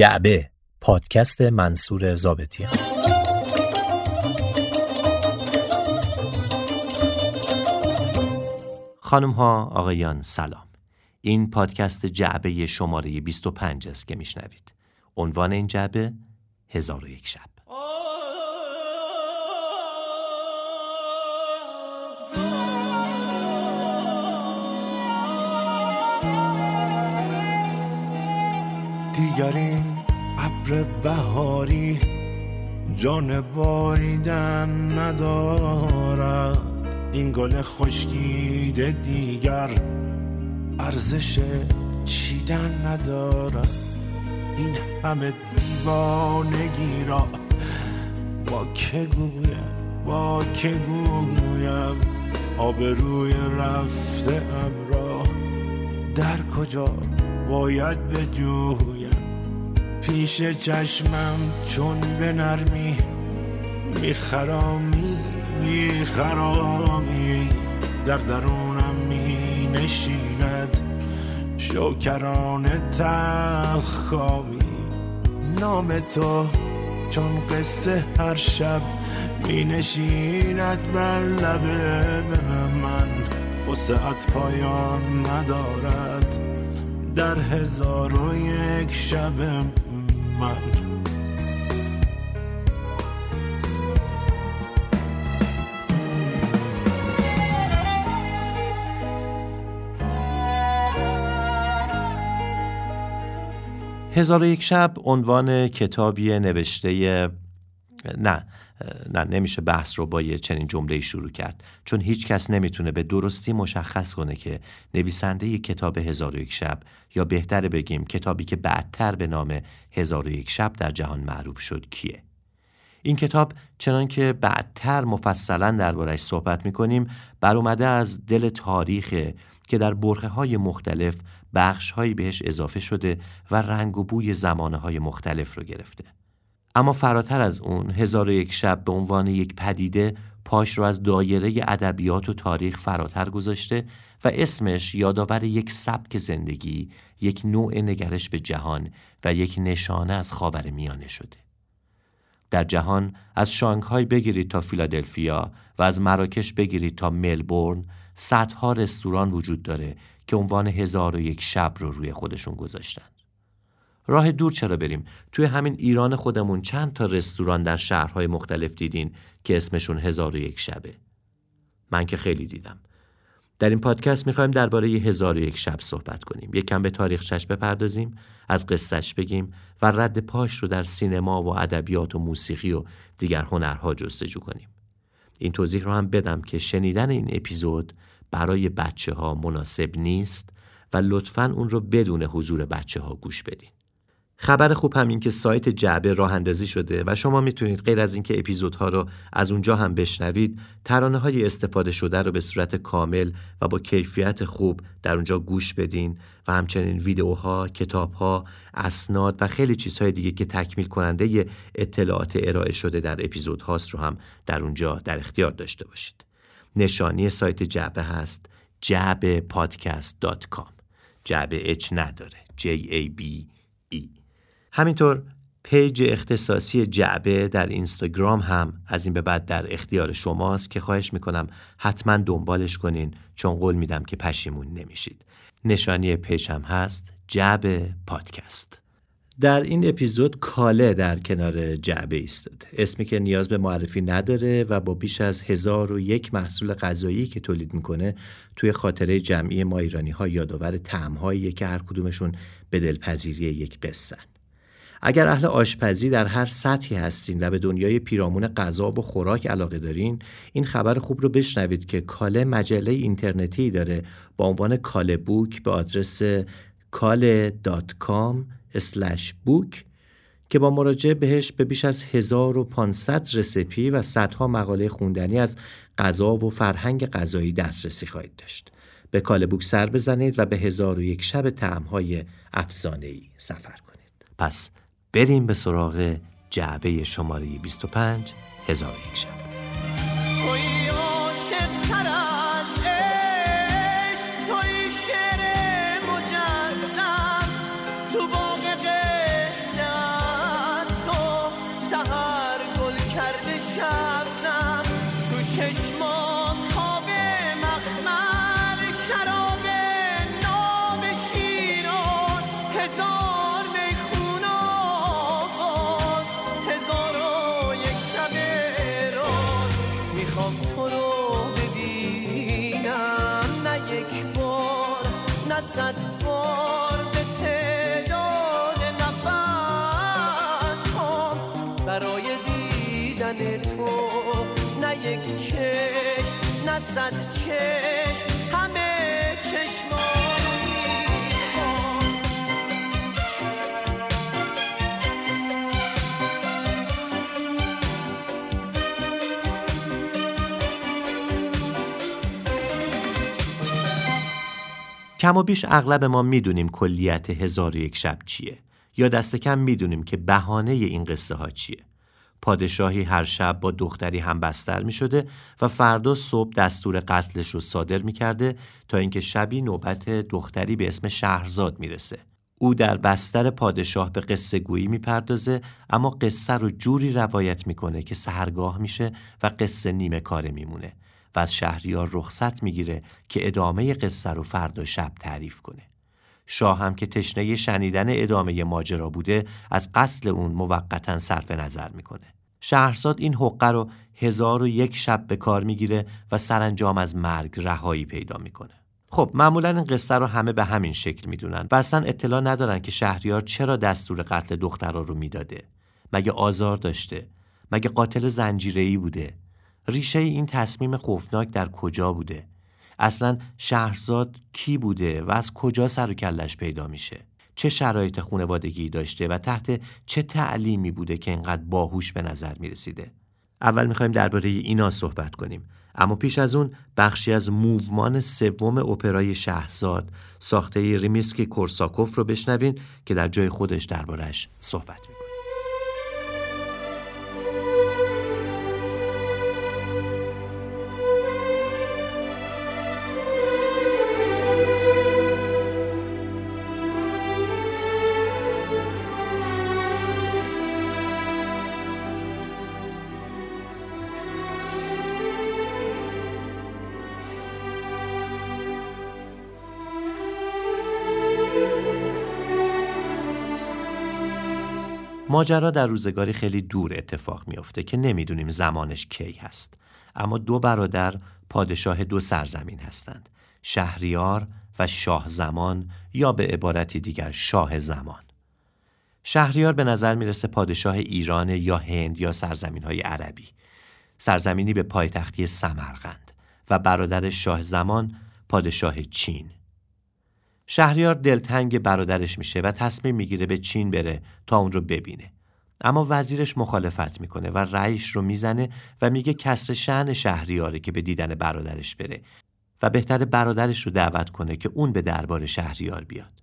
جعبه پادکست منصور زابطیان خانم ها آقایان سلام. این پادکست جعبه شماره 25 است که میشنوید. عنوان این جعبه هزار و یک شب. دیگر این ابر بهاری جان باریدن ندارد. این گل خشکیده دیگر ارزش چیدن ندارد. این همه دیوانگی را با که گویم؟ با که گویم؟ آبروی رفته را در کجا باید بجویم پیش چشمم چون به نرمی میخرامی میخرامی. در درونم می نشیند شوکران تلخامی. نام تو چون قصه هر شب می نشیند بر لب من. وسعت پایان ندارد در هزار و یک شب من هزار یک شب عنوان کتابی نوشته نه نه نمیشه بحث رو با یه چنین جمله شروع کرد چون هیچ کس نمی‌تونه به درستی مشخص کنه که نویسنده ی کتاب هزار و یک شب یا بهتره بگیم کتابی که بعدتر به نام هزار و یک شب در جهان معروف شد کیه این کتاب چنان که بعدتر مفصلا دربارش صحبت می‌کنیم بر اومده از دل تاریخ که در برخه های مختلف بخش هایی بهش اضافه شده و رنگ و بوی زمانه های مختلف رو گرفته. اما فراتر از اون هزار و یک شب به عنوان یک پدیده پاش رو از دایره ادبیات و تاریخ فراتر گذاشته و اسمش یادآور یک سبک زندگی، یک نوع نگرش به جهان و یک نشانه از خاور میانه شده. در جهان از شانگهای بگیرید تا فیلادلفیا و از مراکش بگیرید تا ملبورن صدها رستوران وجود داره که عنوان هزار و یک شب رو روی خودشون گذاشتن. راه دور چرا بریم؟ توی همین ایران خودمون چند تا رستوران در شهرهای مختلف دیدین که اسمشون هزار و یک شبه. من که خیلی دیدم. در این پادکست می‌خوایم درباره هزار و یک شب صحبت کنیم. یک کم به تاریخ چشم بپردازیم، از قصهش بگیم و رد پاش رو در سینما و ادبیات و موسیقی و دیگر هنرها جستجو کنیم. این توضیح رو هم بدم که شنیدن این اپیزود برای بچه ها مناسب نیست و لطفا اون رو بدون حضور بچه ها گوش بدین. خبر خوب هم این که سایت جعبه راه اندازی شده و شما می‌تونید غیر از اینکه اپیزودها رو از اونجا هم بشنوید ترانه های استفاده شده رو به صورت کامل و با کیفیت خوب در اونجا گوش بدین و همچنین ویدیوها، کتابها، اسناد و خیلی چیزهای دیگه که تکمیل کننده اطلاعات ارائه شده در اپیزودهاست رو هم در اونجا در اختیار داشته باشید. نشانی سایت جعبه هست جعبه جعبه H نداره. J A B E. همینطور page اختصاصی جعبه در اینستاگرام هم از این به بعد در اختیار شماست که خواهش می‌کنم حتما دنبالش کنین چون قول میدم که پشیمون نمیشید. نشانی page هم هست جعبه پادکست. در این اپیزود کاله در کنار جعبه ایستاده اسمی که نیاز به معرفی نداره و با بیش از هزار و یک محصول غذایی که تولید می‌کنه توی خاطره جمعی ما ایرانی ها یادآور تعمهایی که هر کدومشون به دلپذیری یک قصه اگر اهل آشپزی در هر سطحی هستین و به دنیای پیرامون غذا و خوراک علاقه دارین این خبر خوب رو بشنوید که کاله مجله اینترنتی داره با عنوان کاله بوک به آدرس کاله.com بوک که با مراجعه بهش به بیش از 1500 رسپی و صدها مقاله خوندنی از غذا و فرهنگ غذایی دسترسی خواهید داشت. به کاله بوک سر بزنید و به هزار و یک شب تعمهای افسانه‌ای سفر کنید. پس بریم به سراغ جعبه شماره 25 هزار یک شب. کم و بیش اغلب ما می‌دونیم کلیت هزار و یک شب چیه یا دست کم می‌دونیم که بهانه این قصه ها چیه پادشاهی هر شب با دختری هم بستر می شده و فردا صبح دستور قتلش رو صادر می کرده تا اینکه شبی نوبت دختری به اسم شهرزاد می‌رسه. او در بستر پادشاه به قصه گویی می‌پردازه اما قصه رو جوری روایت می‌کنه که سهرگاه میشه و قصه نیمه کاره میمونه و از شهریار رخصت می‌گیره که ادامه قصه رو فردا شب تعریف کنه. شاه هم که تشنه شنیدن ادامه ماجرا بوده از قتل اون موقتا صرف نظر می‌کنه. شهرزاد این حقه رو هزار و یک شب به کار می‌گیره و سرانجام از مرگ رهایی پیدا می‌کنه. خب معمولا این قصه رو همه به همین شکل می‌دونن و اصلا اطلاع ندارن که شهریار چرا دستور قتل دخترها رو می‌داده مگه آزار داشته مگه قاتل زنجیره‌ای بوده ریشه این تصمیم خوفناک در کجا بوده؟ اصلا شهرزاد کی بوده و از کجا سر و کلش پیدا میشه؟ چه شرایط خونوادگی داشته و تحت چه تعلیمی بوده که اینقدر باهوش به نظر می‌رسیده؟ اول می‌خوایم درباره اینا صحبت کنیم. اما پیش از اون بخشی از موومان سوم اپرای شهرزاد ساخته ریمیسکی کورساکوف رو بشنوین که در جای خودش دربارش صحبت می‌کنه. ماجرا در روزگاری خیلی دور اتفاق میافته که نمی‌دونیم زمانش کی هست. اما دو برادر پادشاه دو سرزمین هستند شهریار و شاه زمان یا به عبارتی دیگر شاه زمان. شهریار به نظر می‌رسه پادشاه ایران یا هند یا سرزمین های عربی. سرزمینی به پایتختی سمرقند و برادر شاه زمان پادشاه چین. شهریار دلتنگ برادرش میشه و تصمیم می‌گیره به چین بره تا اون رو ببینه. اما وزیرش مخالفت می‌کنه و رئیس رو می‌زنه و میگه کسر شعن شهریاره که به دیدن برادرش بره و بهتر برادرش رو دعوت کنه که اون به دربار شهریار بیاد.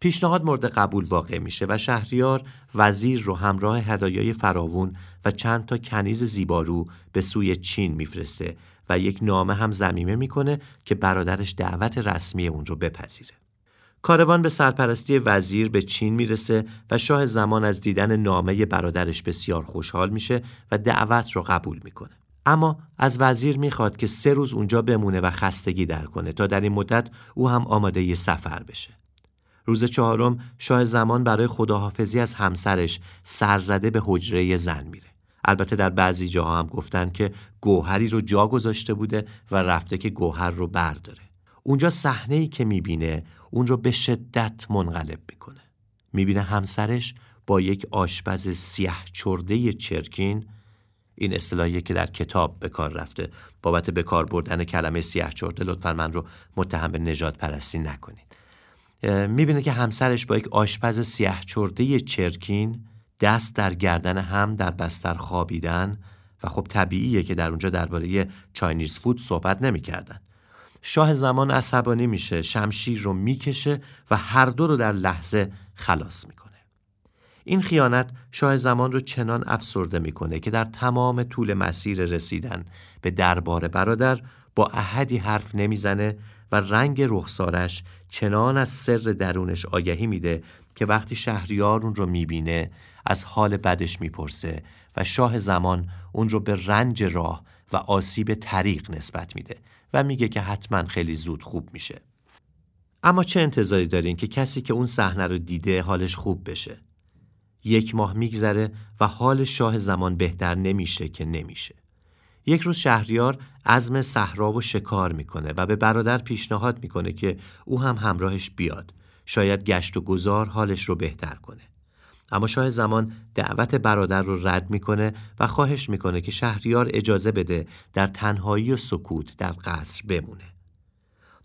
پیشنهاد مورد قبول واقع میشه و شهریار وزیر رو همراه هدایای فراوون و چند تا کنیز زیبارو به سوی چین میفرسته و یک نامه هم زمیمه می‌کنه که برادرش دعوت رسمی اون رو بپذیره. کاروان به سرپرستی وزیر به چین می‌رسه و شاه زمان از دیدن نامه برادرش بسیار خوشحال میشه و دعوت رو قبول می‌کنه. اما از وزیر می‌خواد که سه روز اونجا بمونه و خستگی در کنه تا در این مدت او هم آماده ی سفر بشه. روز چهارم شاه زمان برای خداحافظی از همسرش سرزده به حجره زن میره. البته در بعضی جاها هم گفتن که گوهری رو جا گذاشته بوده و رفته که گوهر رو برداره. اونجا صحنه ای که می‌بینه اون رو به شدت منقلب می‌کنه. می‌بینه همسرش با یک آشپز سیاه چرده چرکین این اصطلاحیه که در کتاب به کار رفته. بابت به کار بردن کلمه سیاه چرده لطفا من رو متهم به نجات پرستی نکنید می‌بینه که همسرش با یک آشپز سیاه چرده چرکین دست در گردن هم در بستر خوابیدن و خب طبیعیه که در اونجا درباره چاینیز فود صحبت نمی‌کردن. شاه زمان عصبانی میشه شمشیر رو می‌کشه و هر دو رو در لحظه خلاص می‌کنه. این خیانت شاه زمان رو چنان افسرده می‌کنه که در تمام طول مسیر رسیدن به دربار برادر با احدی حرف نمی‌زنه و رنگ رخسارش چنان از سر درونش آگهی میده که وقتی شهریار اون رو می‌بینه از حال بدش می‌پرسه و شاه زمان اون رو به رنج راه و آسیب طریق نسبت میده. و میگه که حتما خیلی زود خوب میشه. اما چه انتظاری دارین که کسی که اون صحنه رو دیده حالش خوب بشه؟ یک ماه میگذره و حال شاه زمان بهتر نمیشه که نمیشه. یک روز شهریار عزم صحرا و شکار می‌کنه و به برادر پیشنهاد می‌کنه که او هم همراهش بیاد. شاید گشت و گذار حالش رو بهتر کنه. اما شاه زمان دعوت برادر رو رد می‌کنه و خواهش می‌کنه که شهریار اجازه بده در تنهایی و سکوت در قصر بمونه.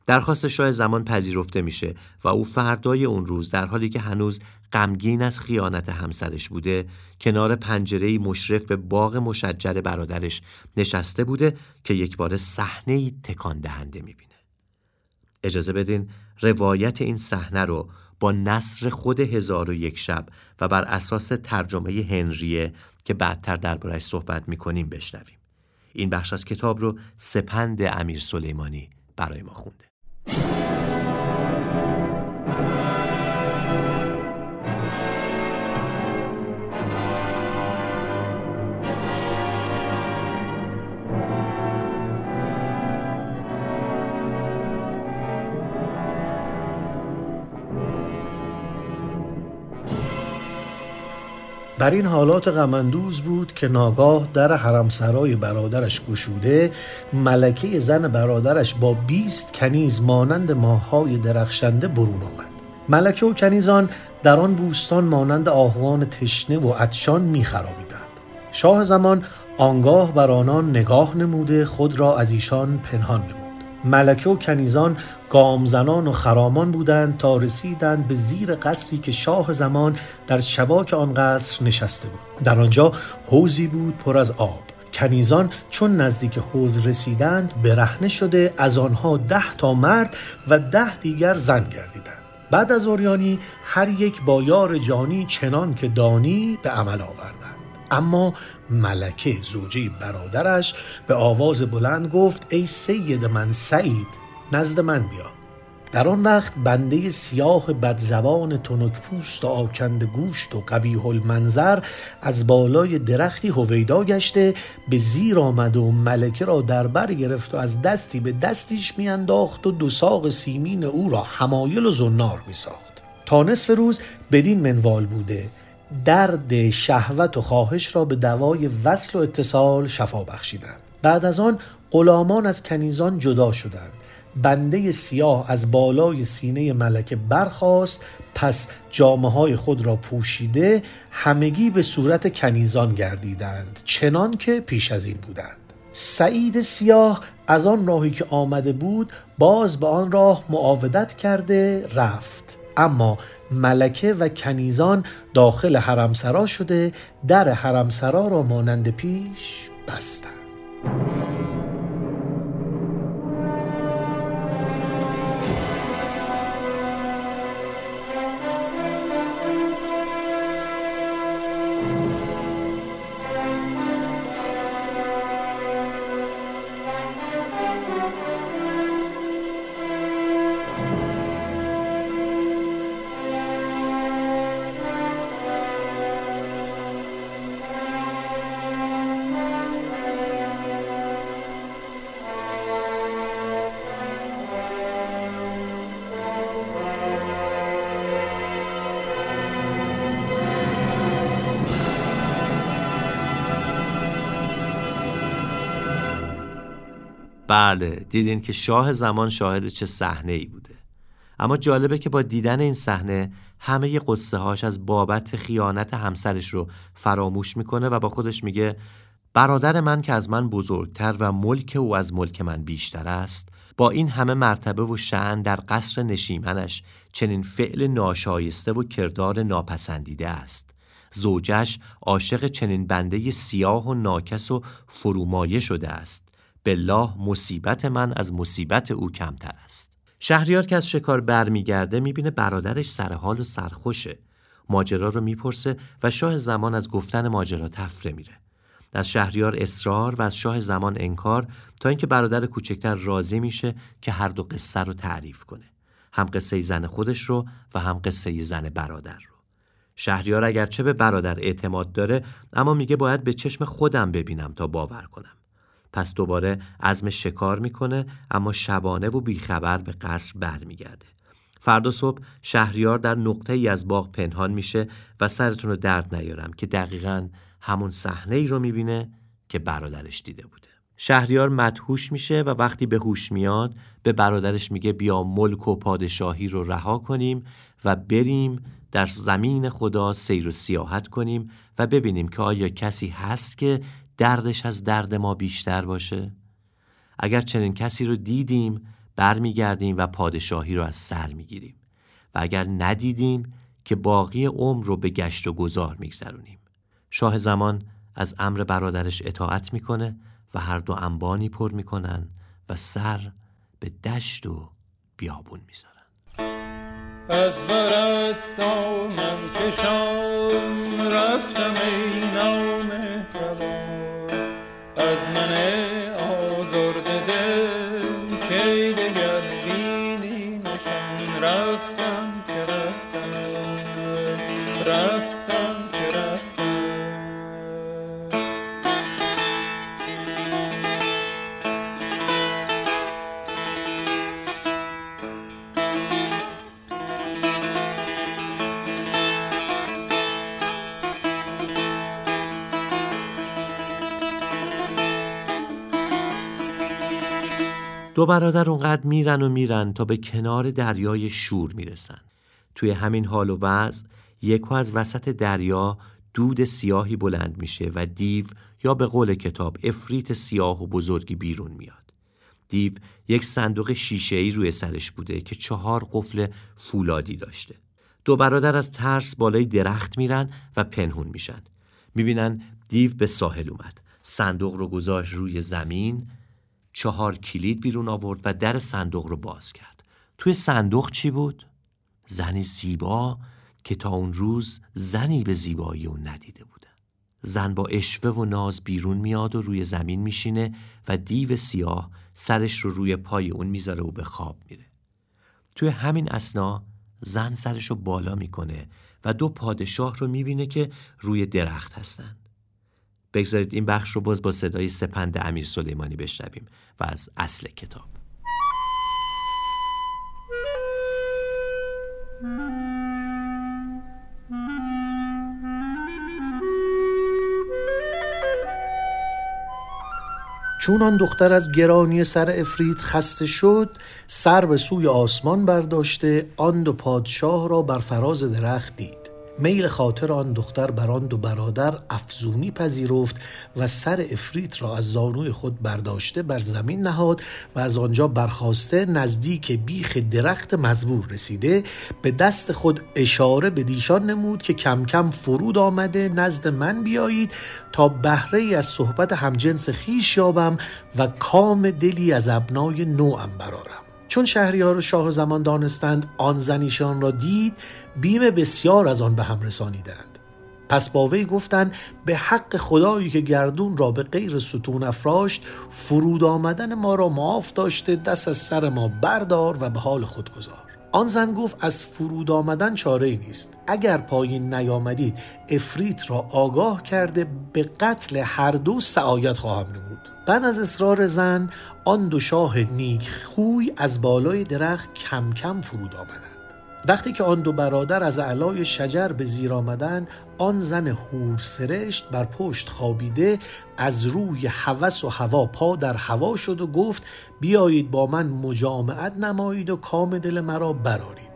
درخواست شاه زمان پذیرفته میشه و او فردای اون روز در حالی که هنوز غمگین از خیانت همسرش بوده کنار پنجره مشرف به باغ مشجر برادرش نشسته بوده که یک بار صحنه تکان دهنده می‌بینه. اجازه بدین روایت این صحنه رو با نصر خود هزار و یک شب و بر اساس ترجمه هنریه که بعدتر دربارش صحبت می‌کنیم بشنویم. این بخش از کتاب رو سپند امیر سلیمانی برای ما خونده. بر این حالات غماندوز بود که ناگاه در حرمسرای برادرش گشوده ملکه زن برادرش با بیست کنیز مانند ماهای درخشنده برون آمد. ملکه و کنیزان در آن بوستان مانند آهوان تشنه و عطشان میخرامیدند شاه زمان آنگاه بر آنان نگاه نموده خود را از ایشان پنهان نمود. ملکه و کنیزان گامزنان و خرامان بودند تا رسیدند به زیر قصری که شاه زمان در شباک آن قصر نشسته بود. در آنجا حوزی بود پر از آب. کنیزان چون نزدیک حوز رسیدند برهنه شده از آنها ده تا مرد و ده دیگر زن گردیدند. بعد از اوریانی هر یک با یار جانی چنان که دانی به عمل آوردند. اما ملکه زوجه برادرش به آواز بلند گفت ای سید من سعید نزد من بیا. در آن وقت بنده سیاه بدزبان تنک پوست و آکند گوشت و قبیح المنظر از بالای درختی هویدا گشته به زیر آمد و ملکه را در بر گرفت و از دستی به دستیش میانداخت و دو ساق سیمین او را حمایل و زنار میساخت. تا نصف روز بدین منوال بوده درد شهوت و خواهش را به دوای وصل و اتصال شفا بخشیدند. بعد از آن غلامان از کنیزان جدا شدند. بنده سیاه از بالای سینه ملکه برخاست پس جامعه های خود را پوشیده همگی به صورت کنیزان گردیدند چنان که پیش از این بودند. سعید سیاه از آن راهی که آمده بود باز به آن راه معاودت کرده رفت. اما ملکه و کنیزان داخل حرمسرا شده در حرمسرا را مانند پیش بستند. بله دیدین که شاه زمان شاهد چه صحنه ای بوده. اما جالبه که با دیدن این صحنه همه قصه هاش از بابت خیانت همسرش رو فراموش می‌کنه و با خودش میگه برادر من که از من بزرگتر و ملک او از ملک من بیشتر است با این همه مرتبه و شعن در قصر نشیمنش چنین فعل ناشایسته و کردار ناپسندیده است. زوجش عاشق چنین بنده سیاه و ناکس و فرومایه شده است. بالله مصیبت من از مصیبت او کمتر است. شهریار که از شکار برمیگرده می‌بینه برادرش سرحال و سرخوشه. ماجرا رو می‌پرسه و شاه زمان از گفتن ماجرا تفره میره. از شهریار اصرار و از شاه زمان انکار تا اینکه برادر کوچکتر راضی میشه که هر دو قصه رو تعریف کنه. هم قصه زن خودش رو و هم قصه زن برادر رو. شهریار اگرچه به برادر اعتماد داره اما میگه باید به چشم خودم ببینم تا باور کنم. پس دوباره عزم شکار می‌کنه اما شبانه و بیخبر به قصر برمیگرده. فردا صبح شهریار در نقطه ای از باغ پنهان میشه و سرتون رو درد نیارم که دقیقا همون صحنه ای رو می‌بینه که برادرش دیده بوده. شهریار مدهوش میشه و وقتی به هوش میاد به برادرش میگه بیا ملک و پادشاهی رو رها کنیم و بریم در زمین خدا سیر و سیاحت کنیم و ببینیم که آیا کسی هست که دردش از درد ما بیشتر باشه؟ اگر چنین کسی رو دیدیم برمیگردیم و پادشاهی رو از سر می‌گیریم. و اگر ندیدیم که باقی عمر رو به گشت و گذار میگذرونیم. شاه زمان از امر برادرش اطاعت می‌کنه و هر دو انبانی پر می‌کنن و سر به دشت و بیابون می‌ذارن. از برد دامن کشان رفتم ای دو برادر اونقدر میرن و میرن تا به کنار دریای شور می‌رسن. توی همین حال و وضع یکو از وسط دریا دود سیاهی بلند میشه و دیو یا به قول کتاب افریت سیاه و بزرگی بیرون میاد. دیو یک صندوق شیشه‌ای روی سرش بوده که چهار قفل فولادی داشته. دو برادر از ترس بالای درخت میرن و پنهون میشن. می‌بینن دیو به ساحل اومد. صندوق رو گذاشت روی زمین چهار کلید بیرون آورد و در صندوق رو باز کرد. توی صندوق چی بود؟ زنی زیبا که تا اون روز زنی به زیبایی اون ندیده بودن. زن با اشوه و ناز بیرون میاد و روی زمین میشینه و دیو سیاه سرش رو روی پای اون می‌ذاره و به خواب میره. توی همین اسنا زن سرش رو بالا می‌کنه و دو پادشاه رو می‌بینه که روی درخت هستن. بگذارید این بخش رو باز با صدای سپند امیر سلیمانی بشنویم و از اصل کتاب. چون آن دختر از گرانی سر افرید خسته شد سر به سوی آسمان برداشته آن دو پادشاه را بر فراز درخت دید. میل خاطر آن دختر بر آن دو برادر افزونی پذیرفت و سر افریت را از زانوی خود برداشته بر زمین نهاد و از آنجا برخواسته نزدیک بیخ درخت مزبور رسیده به دست خود اشاره به دیشان نمود که کم کم فرود آمده نزد من بیایید تا بهره ای از صحبت همجنس خیش یابم و کام دلی از ابنای نوعم برارم چون شهریار شاه زمان دانستند آن زنیشان را دید بیم بسیار از آن به هم رسانیدند. پس با وی گفتند به حق خدایی که گردون را به غیر ستون افراشت فرود آمدن ما را معاف داشته دست از سر ما بردار و به حال خود گذار. آن زن گفت از فرود آمدن چاره ای نیست. اگر پایین نیامدید افریت را آگاه کرده به قتل هر دو سعایت خواهم نمود. بعد از اصرار زن آن دو شاه نیک خوی از بالای درخت کم کم فرود آمدند. وقتی که آن دو برادر از علای شجر به زیر آمدند آن زن هور سرشت بر پشت خوابیده از روی هوس و هوا پا در هوا شد و گفت بیایید با من مجامعت نمایید و کام دل مرا برارید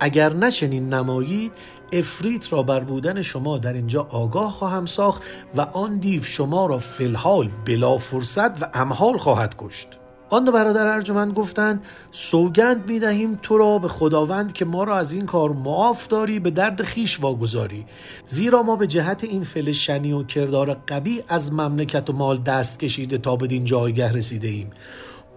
اگر نچنین نمایید افریت را بر بودن شما در اینجا آگاه خواهم ساخت و آن دیو شما را فلحال بلا فرصت و امحال خواهد کشت. آن دو برادر ارجمند گفتند سوگند می دهیم تو را به خداوند که ما را از این کار معاف داری به درد خیش واگذاری. زیرا ما به جهت این فل شنی و کردار قبی از مملکت و مال دست کشیده تا بدین جایگه رسیده ایم.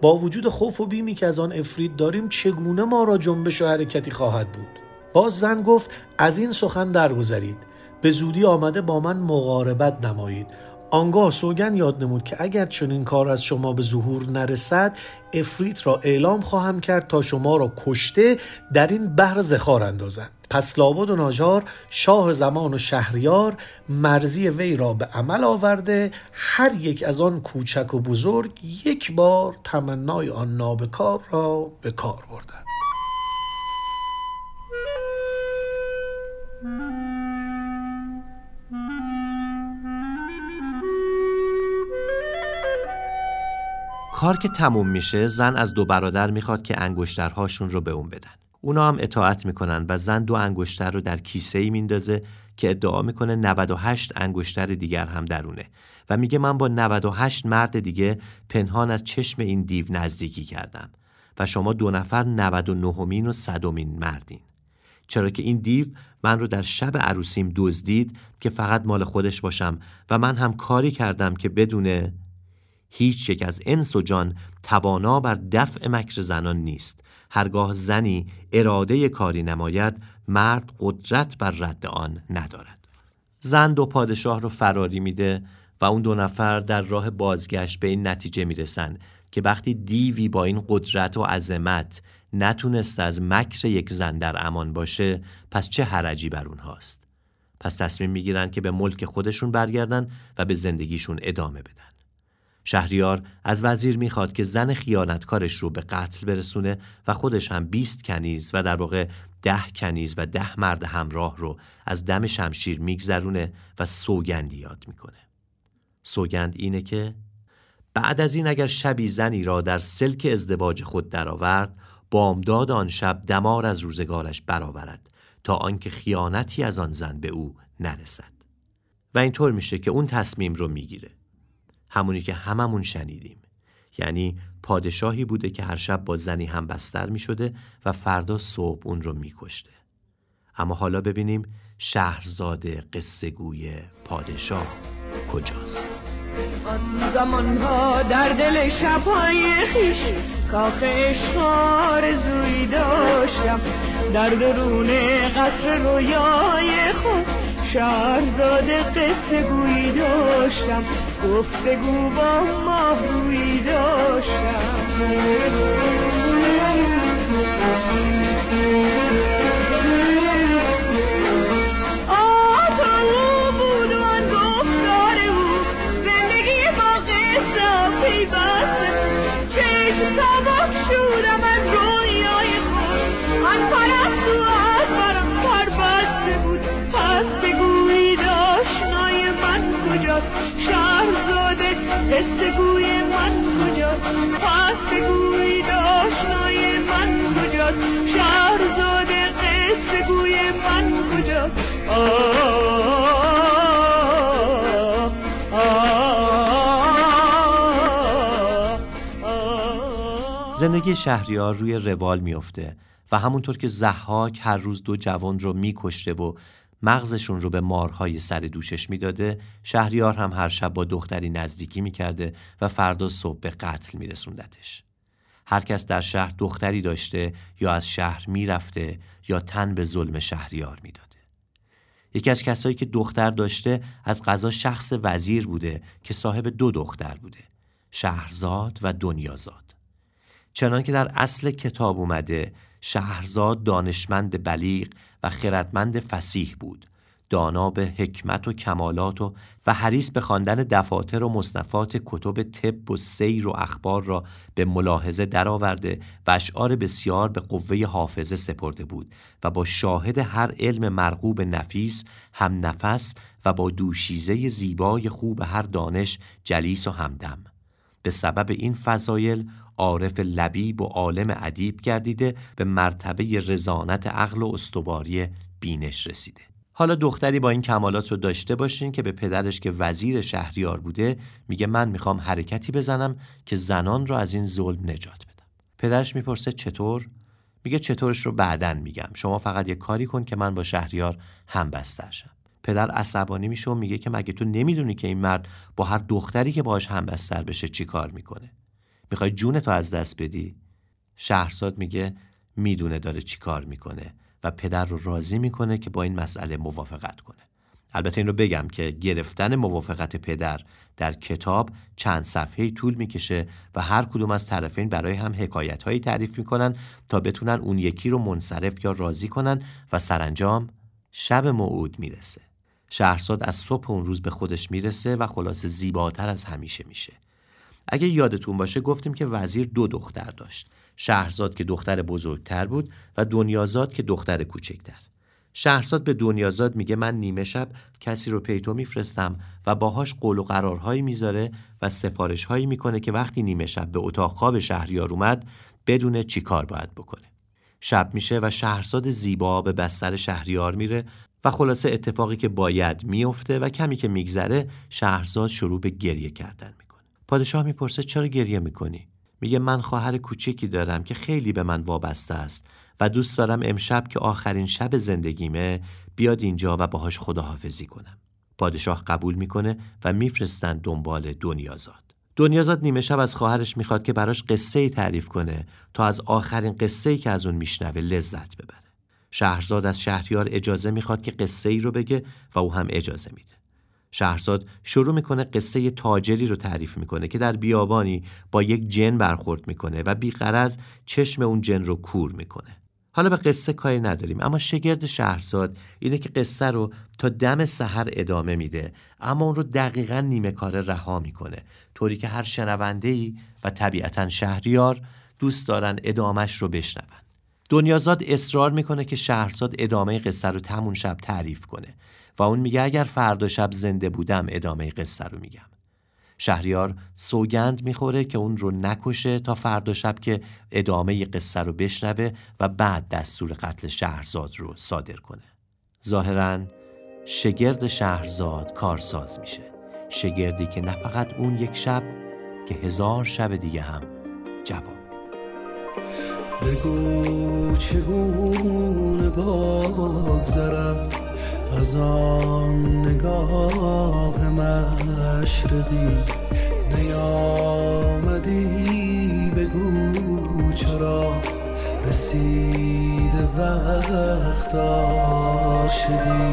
با وجود خوف و بیمی که از آن افرید داریم چگونه ما را جنبش و حرکتی خواهد بود؟ باز زن گفت از این سخن درگذرید. به زودی آمده با من مقاربت نمایید. آنگاه سوگن یاد نمود که اگر چنین کار از شما به ظهور نرسد افریت را اعلام خواهم کرد تا شما را کشته در این بحر زخار اندازند پس لابد و ناجار شاه زمان و شهریار مرزی وی را به عمل آورده هر یک از آن کوچک و بزرگ یک بار تمنای آن نابکار را به کار بردند. کار که تموم میشه زن از دو برادر می‌خواد که انگشترهاشون رو به اون بدن. اونا هم اطاعت می‌کنن و زن دو انگشتر رو در کیسه ای میندازه که ادعا می‌کنه 98 انگشتر دیگر هم درونه. و میگه من با 98 مرد دیگه پنهان از چشم این دیو نزدیکی کردم و شما دو نفر 99 مین و صدومین مردین. چرا که این دیو من رو در شب عروسیم دزدید که فقط مال خودش باشم و من هم کاری کردم که بدون هیچ یک از انس و جان توانا بر دفع مکر زنان نیست. هرگاه زنی اراده کاری نماید مرد قدرت بر رد آن ندارد. زن دو پادشاه رو فراری میده و اون دو نفر در راه بازگشت به این نتیجه می‌رسن که وقتی دیوی با این قدرت و عظمت نتونست از مکر یک زن در امان باشه پس چه حرجی بر اونهاست پس تصمیم می‌گیرن که به ملک خودشون برگردن و به زندگیشون ادامه بدن. شهریار از وزیر می‌خواد که زن خیانتکارش رو به قتل برسونه و خودش هم 20 کنیز و در واقع ده کنیز و ده مرد همراه رو از دم شمشیر میگذرونه و سوگندی یاد می‌کنه. سوگند اینه که بعد از این اگر شبی زنی را در سلک ازدواج خود درآورد بامداد آن شب دمار از روزگارش برآورد تا آنکه خیانتی از آن زن به او نرسد و اینطور میشه که اون تصمیم رو می‌گیره همونی که هممون شنیدیم. یعنی پادشاهی بوده که هر شب با زنی هم بستر می شده و فردا صبح اون رو می کشته. اما حالا ببینیم شهرزاده قصهگوی پادشاه کجاست. آن زمان ها در دل شبهای خیش کاخ اشخار زوی داشتم. در درون قصر رویای خود شهرزاده قصه گویی داشتم. گفتگو با ماهرویی داشتم. زندگی شهریار روی روال میافته و همونطور که زحاک هر روز دو جوان رو میکشته و مغزشون رو به مارهای سر دوشش می‌داده شهریار هم هر شب با دختری نزدیکی می‌کرده و فردا صبح به قتل میرسوندتش. هر کس در شهر دختری داشته یا از شهر می‌رفته یا تن به ظلم شهریار می‌داده یکی از کسایی که دختر داشته از قضا شخص وزیر بوده که صاحب دو دختر بوده شهرزاد و دنیازاد. چنان که در اصل کتاب اومده شهرزاد دانشمند بلیغ و خردمند فسیح بود. دانا به حکمت و کمالات و و حریص به خواندن دفاتر و مصنفات کتب طب و سیر و اخبار را به ملاحظه درآورده و اشعار بسیار به قوه حافظه سپرده بود و با شاهد هر علم مرغوب نفیس هم نفس و با دوشیزه زیبای خوب هر دانش جلیس و همدم. به سبب این فضایل عارف لبیب و عالم ادیب گردیده به مرتبه رزانت عقل و استواری بینش رسیده. حالا دختری با این کمالات رو داشته باشین که به پدرش که وزیر شهریار بوده میگه من می‌خوام حرکتی بزنم که زنان رو از این ظلم نجات بدم. پدرش می‌پرسه چطور؟ میگه چطورش رو بعدن میگم. شما فقط یه کاری کن که من با شهریار هم بستر شم. پدر عصبانی میشه و میگه که مگه تو نمی‌دونی که این مرد با هر دختری که باهاش هم بستر بشه چی کار می‌کنه؟ می‌خوای جون تو از دست بدی؟ شهرزاد میگه می‌دونه داره چی کار می‌کنه. و پدر رو راضی می‌کنه که با این مسئله موافقت کنه. البته این رو بگم که گرفتن موافقت پدر در کتاب چند صفحه طول می‌کشه و هر کدوم از طرفین برای هم حکایت هایی تعریف می‌کنن تا بتونن اون یکی رو منصرف یا راضی کنن و سرانجام شب موعود می‌رسه. شهرزاد از صبح اون روز به خودش می‌رسه و خلاصه زیباتر از همیشه میشه. اگه یادتون باشه گفتیم که وزیر دو دختر داشت. شهرزاد که دختر بزرگتر بود و دنیازاد که دختر کوچکتر. شهرزاد به دنیازاد میگه من نیمه شب کسی رو پیتو میفرستم و باهاش قول و قرارهایی می‌ذاره و سفارشهایی می‌کنه که وقتی نیمه شب به اتاق خواب شهریار اومد بدونه چی کار باید بکنه. شب میشه و شهرزاد زیبا به بستر شهریار میره و خلاصه اتفاقی که باید میفته و کمی که میگذره شهرزاد شروع به گریه کردن می‌کنه. پادشاه می‌پرسه چرا گریه می‌کنی؟ میگه من خواهر کوچکی دارم که خیلی به من وابسته است و دوست دارم امشب که آخرین شب زندگیمه بیاد اینجا و باهاش خداحافظی کنم. پادشاه قبول می‌کنه و میفرستن دنبال دنیازاد. دنیازاد نیمه شب از خواهرش می‌خواد که براش قصه ای تعریف کنه تا از آخرین قصه ای که از اون میشنوه لذت ببره. شهرزاد از شهریار اجازه می‌خواد که قصه ای رو بگه و او هم اجازه میده. شهرزاد شروع می‌کنه قصه تاجری رو تعریف می‌کنه که در بیابانی با یک جن برخورد می‌کنه و بیقرز چشم اون جن رو کور می‌کنه. حالا به قصه کاری نداریم اما شگرد شهرزاد اینه که قصه رو تا دم سحر ادامه میده اما اون رو دقیقا نیمه کاره رها می‌کنه. طوری که هر شنونده و طبیعتا شهریار دوست دارن ادامش رو بشنون. دنیازاد اصرار می‌کنه که شهرزاد ادامه قصه رو تمون شب تعریف کنه. و اون میگه اگر فردا شب زنده بودم ادامه قصه رو میگم. شهریار سوگند می‌خوره که اون رو نکشه تا فردا شب که ادامه قصه رو بشنوه و بعد دستور قتل شهرزاد رو صادر کنه. ظاهرا شگرد شهرزاد کارساز میشه. شگردی که نه فقط اون یک شب که هزار شب دیگه هم جواب بگو چگونه بگذرد از آن نگاه مشرقی نیامدی بگو چرا رسید وقت عاشقی.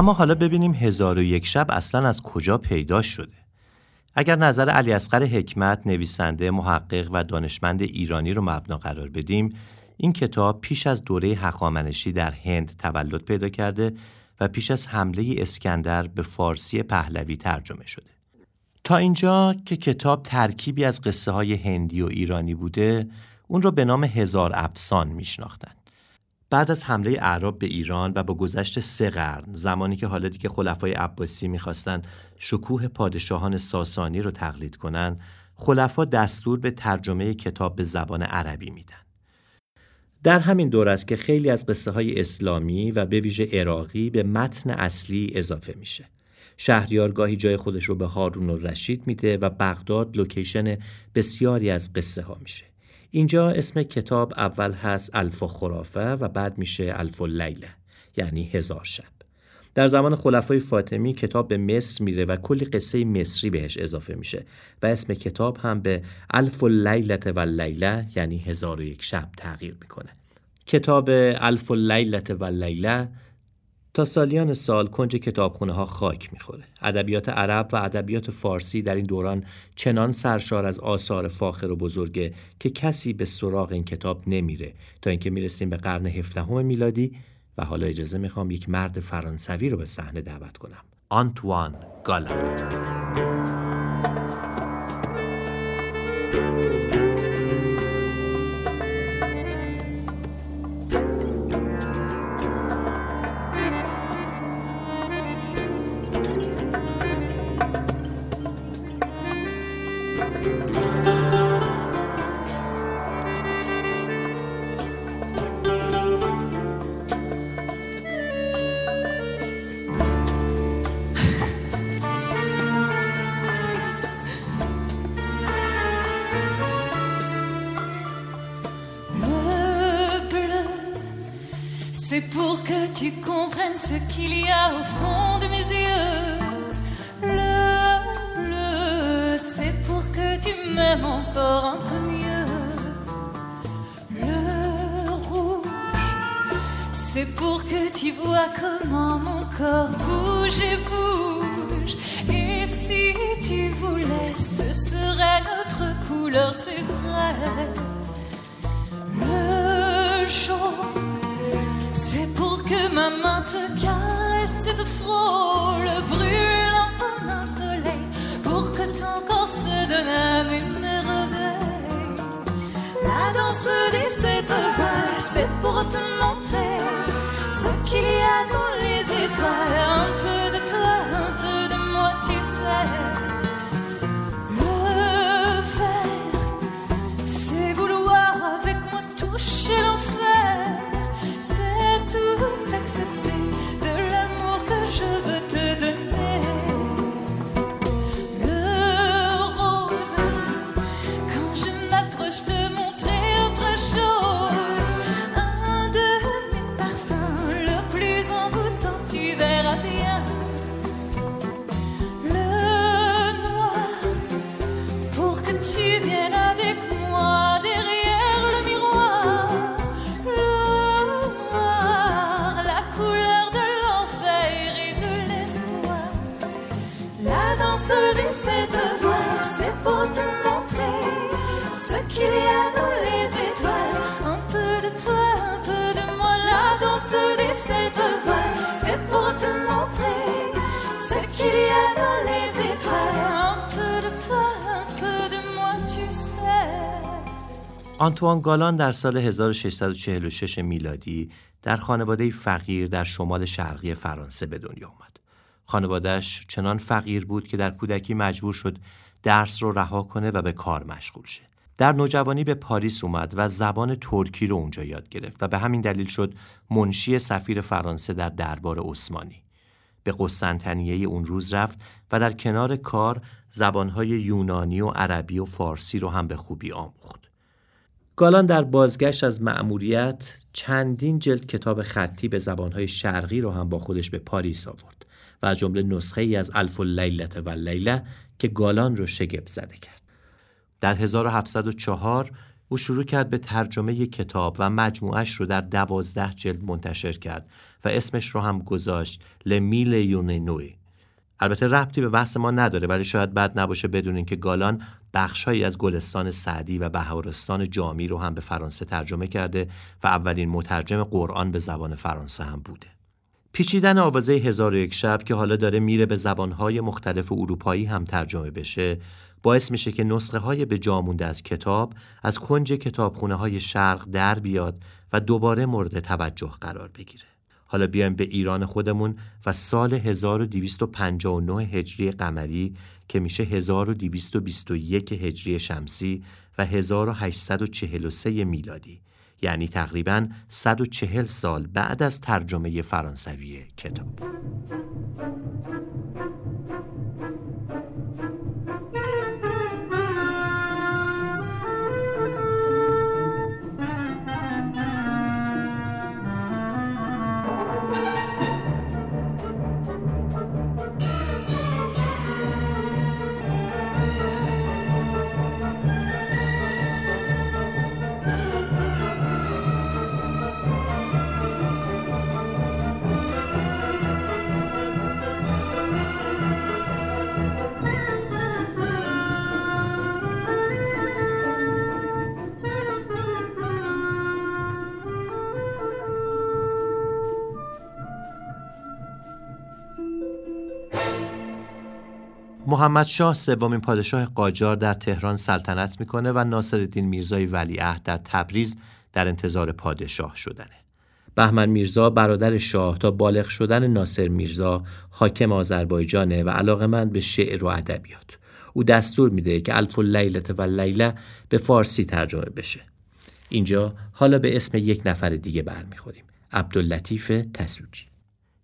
اما حالا ببینیم هزار و یک شب اصلا از کجا پیدا شده. اگر نظر علی اصغر حکمت نویسنده محقق و دانشمند ایرانی رو مبنا قرار بدیم این کتاب پیش از دوره هخامنشی در هند تولد پیدا کرده و پیش از حمله اسکندر به فارسی پهلوی ترجمه شده. تا اینجا که کتاب ترکیبی از قصه های هندی و ایرانی بوده اون رو به نام هزار افسان میشناختن. بعد از حمله اعراب به ایران و با گذشت سه قرن زمانی که حالا دیگه خلفای عباسی می‌خواستن شکوه پادشاهان ساسانی رو تقلید کنن خلفا دستور به ترجمه کتاب به زبان عربی میدن. در همین دور است که خیلی از قصه های اسلامی و به ویژه عراقی به متن اصلی اضافه میشه. شهریار گاهی جای خودش رو به هارون الرشید میده و بغداد لوکیشن بسیاری از قصه ها میشه. اینجا اسم کتاب اول هست الف و خرافه و بعد میشه الف و لیله یعنی هزار شب. در زمان خلفای فاطمی کتاب به مصر میره و کلی قصه مصری بهش اضافه میشه و اسم کتاب هم به الف و لیلت و لیله یعنی هزار و یک شب تغییر می‌کنه. کتاب الف و لیلت و لیله تا سالیان سال کنج کتابخونه ها خاک می‌خوره. ادبیات عرب و ادبیات فارسی در این دوران چنان سرشار از آثار فاخر و بزرگه که کسی به سراغ این کتاب نمیره تا اینکه می‌رسیم به قرن هفدهم میلادی و حالا اجازه می‌خوام یک مرد فرانسوی رو به صحنه دعوت کنم. آنتوان گالان. آنتوان گالان در سال 1646 میلادی در خانواده فقیر در شمال شرقی فرانسه به دنیا آمد. خانوادهش چنان فقیر بود که در کودکی مجبور شد درس رو رها کنه و به کار مشغول شه. در نوجوانی به پاریس اومد و زبان ترکی رو اونجا یاد گرفت و به همین دلیل شد منشی سفیر فرانسه در دربار عثمانی. به قسطنطنیه اون روز رفت و در کنار کار زبانهای یونانی و عربی و فارسی رو هم به خوبی آموخت. گالان در بازگشت از مأموریت چندین جلد کتاب خطی به زبانهای شرقی رو هم با خودش به پاریس آورد و از جمله نسخه ای از الف لیلت و لیله که گالان رو شگفت زده کرد. در 1704 او شروع کرد به ترجمه کتاب و مجموعش رو در دوازده جلد منتشر کرد و اسمش رو هم گذاشت لمیل یونینوی البته ربطی به بحث ما نداره ولی شاید بد نباشه بدونین که گالان بخشهایی از گلستان سعدی و بهارستان جامی رو هم به فرانسه ترجمه کرده و اولین مترجم قرآن به زبان فرانسه هم بوده. پیچیدن آوازه هزار و یک شب که حالا داره میره به زبانهای مختلف اروپایی هم ترجمه بشه باعث میشه که نسخه های به جا مونده از کتاب از کنج کتابخونه های شرق در بیاد و دوباره مورد توجه قرار بگیره. حالا بیایم به ایران خودمون و سال 1259 هجری قمری که میشه 1221 هجری شمسی و 1843 میلادی. یعنی تقریبا 140 سال بعد از ترجمه فرانسوی کتاب. محمد شاه سومین پادشاه قاجار در تهران سلطنت می‌کنه و ناصرالدین میرزای ولیعهد در تبریز در انتظار پادشاه شدنه. بهمن میرزا برادر شاه تا بالغ شدن ناصر میرزا حاکم آذربایجانه و علاقمند به شعر و ادبیات. او دستور میده که الف لیلت و لیله به فارسی ترجمه بشه. اینجا حالا به اسم یک نفر دیگه برمیخوریم. عبداللطیف تسوجی.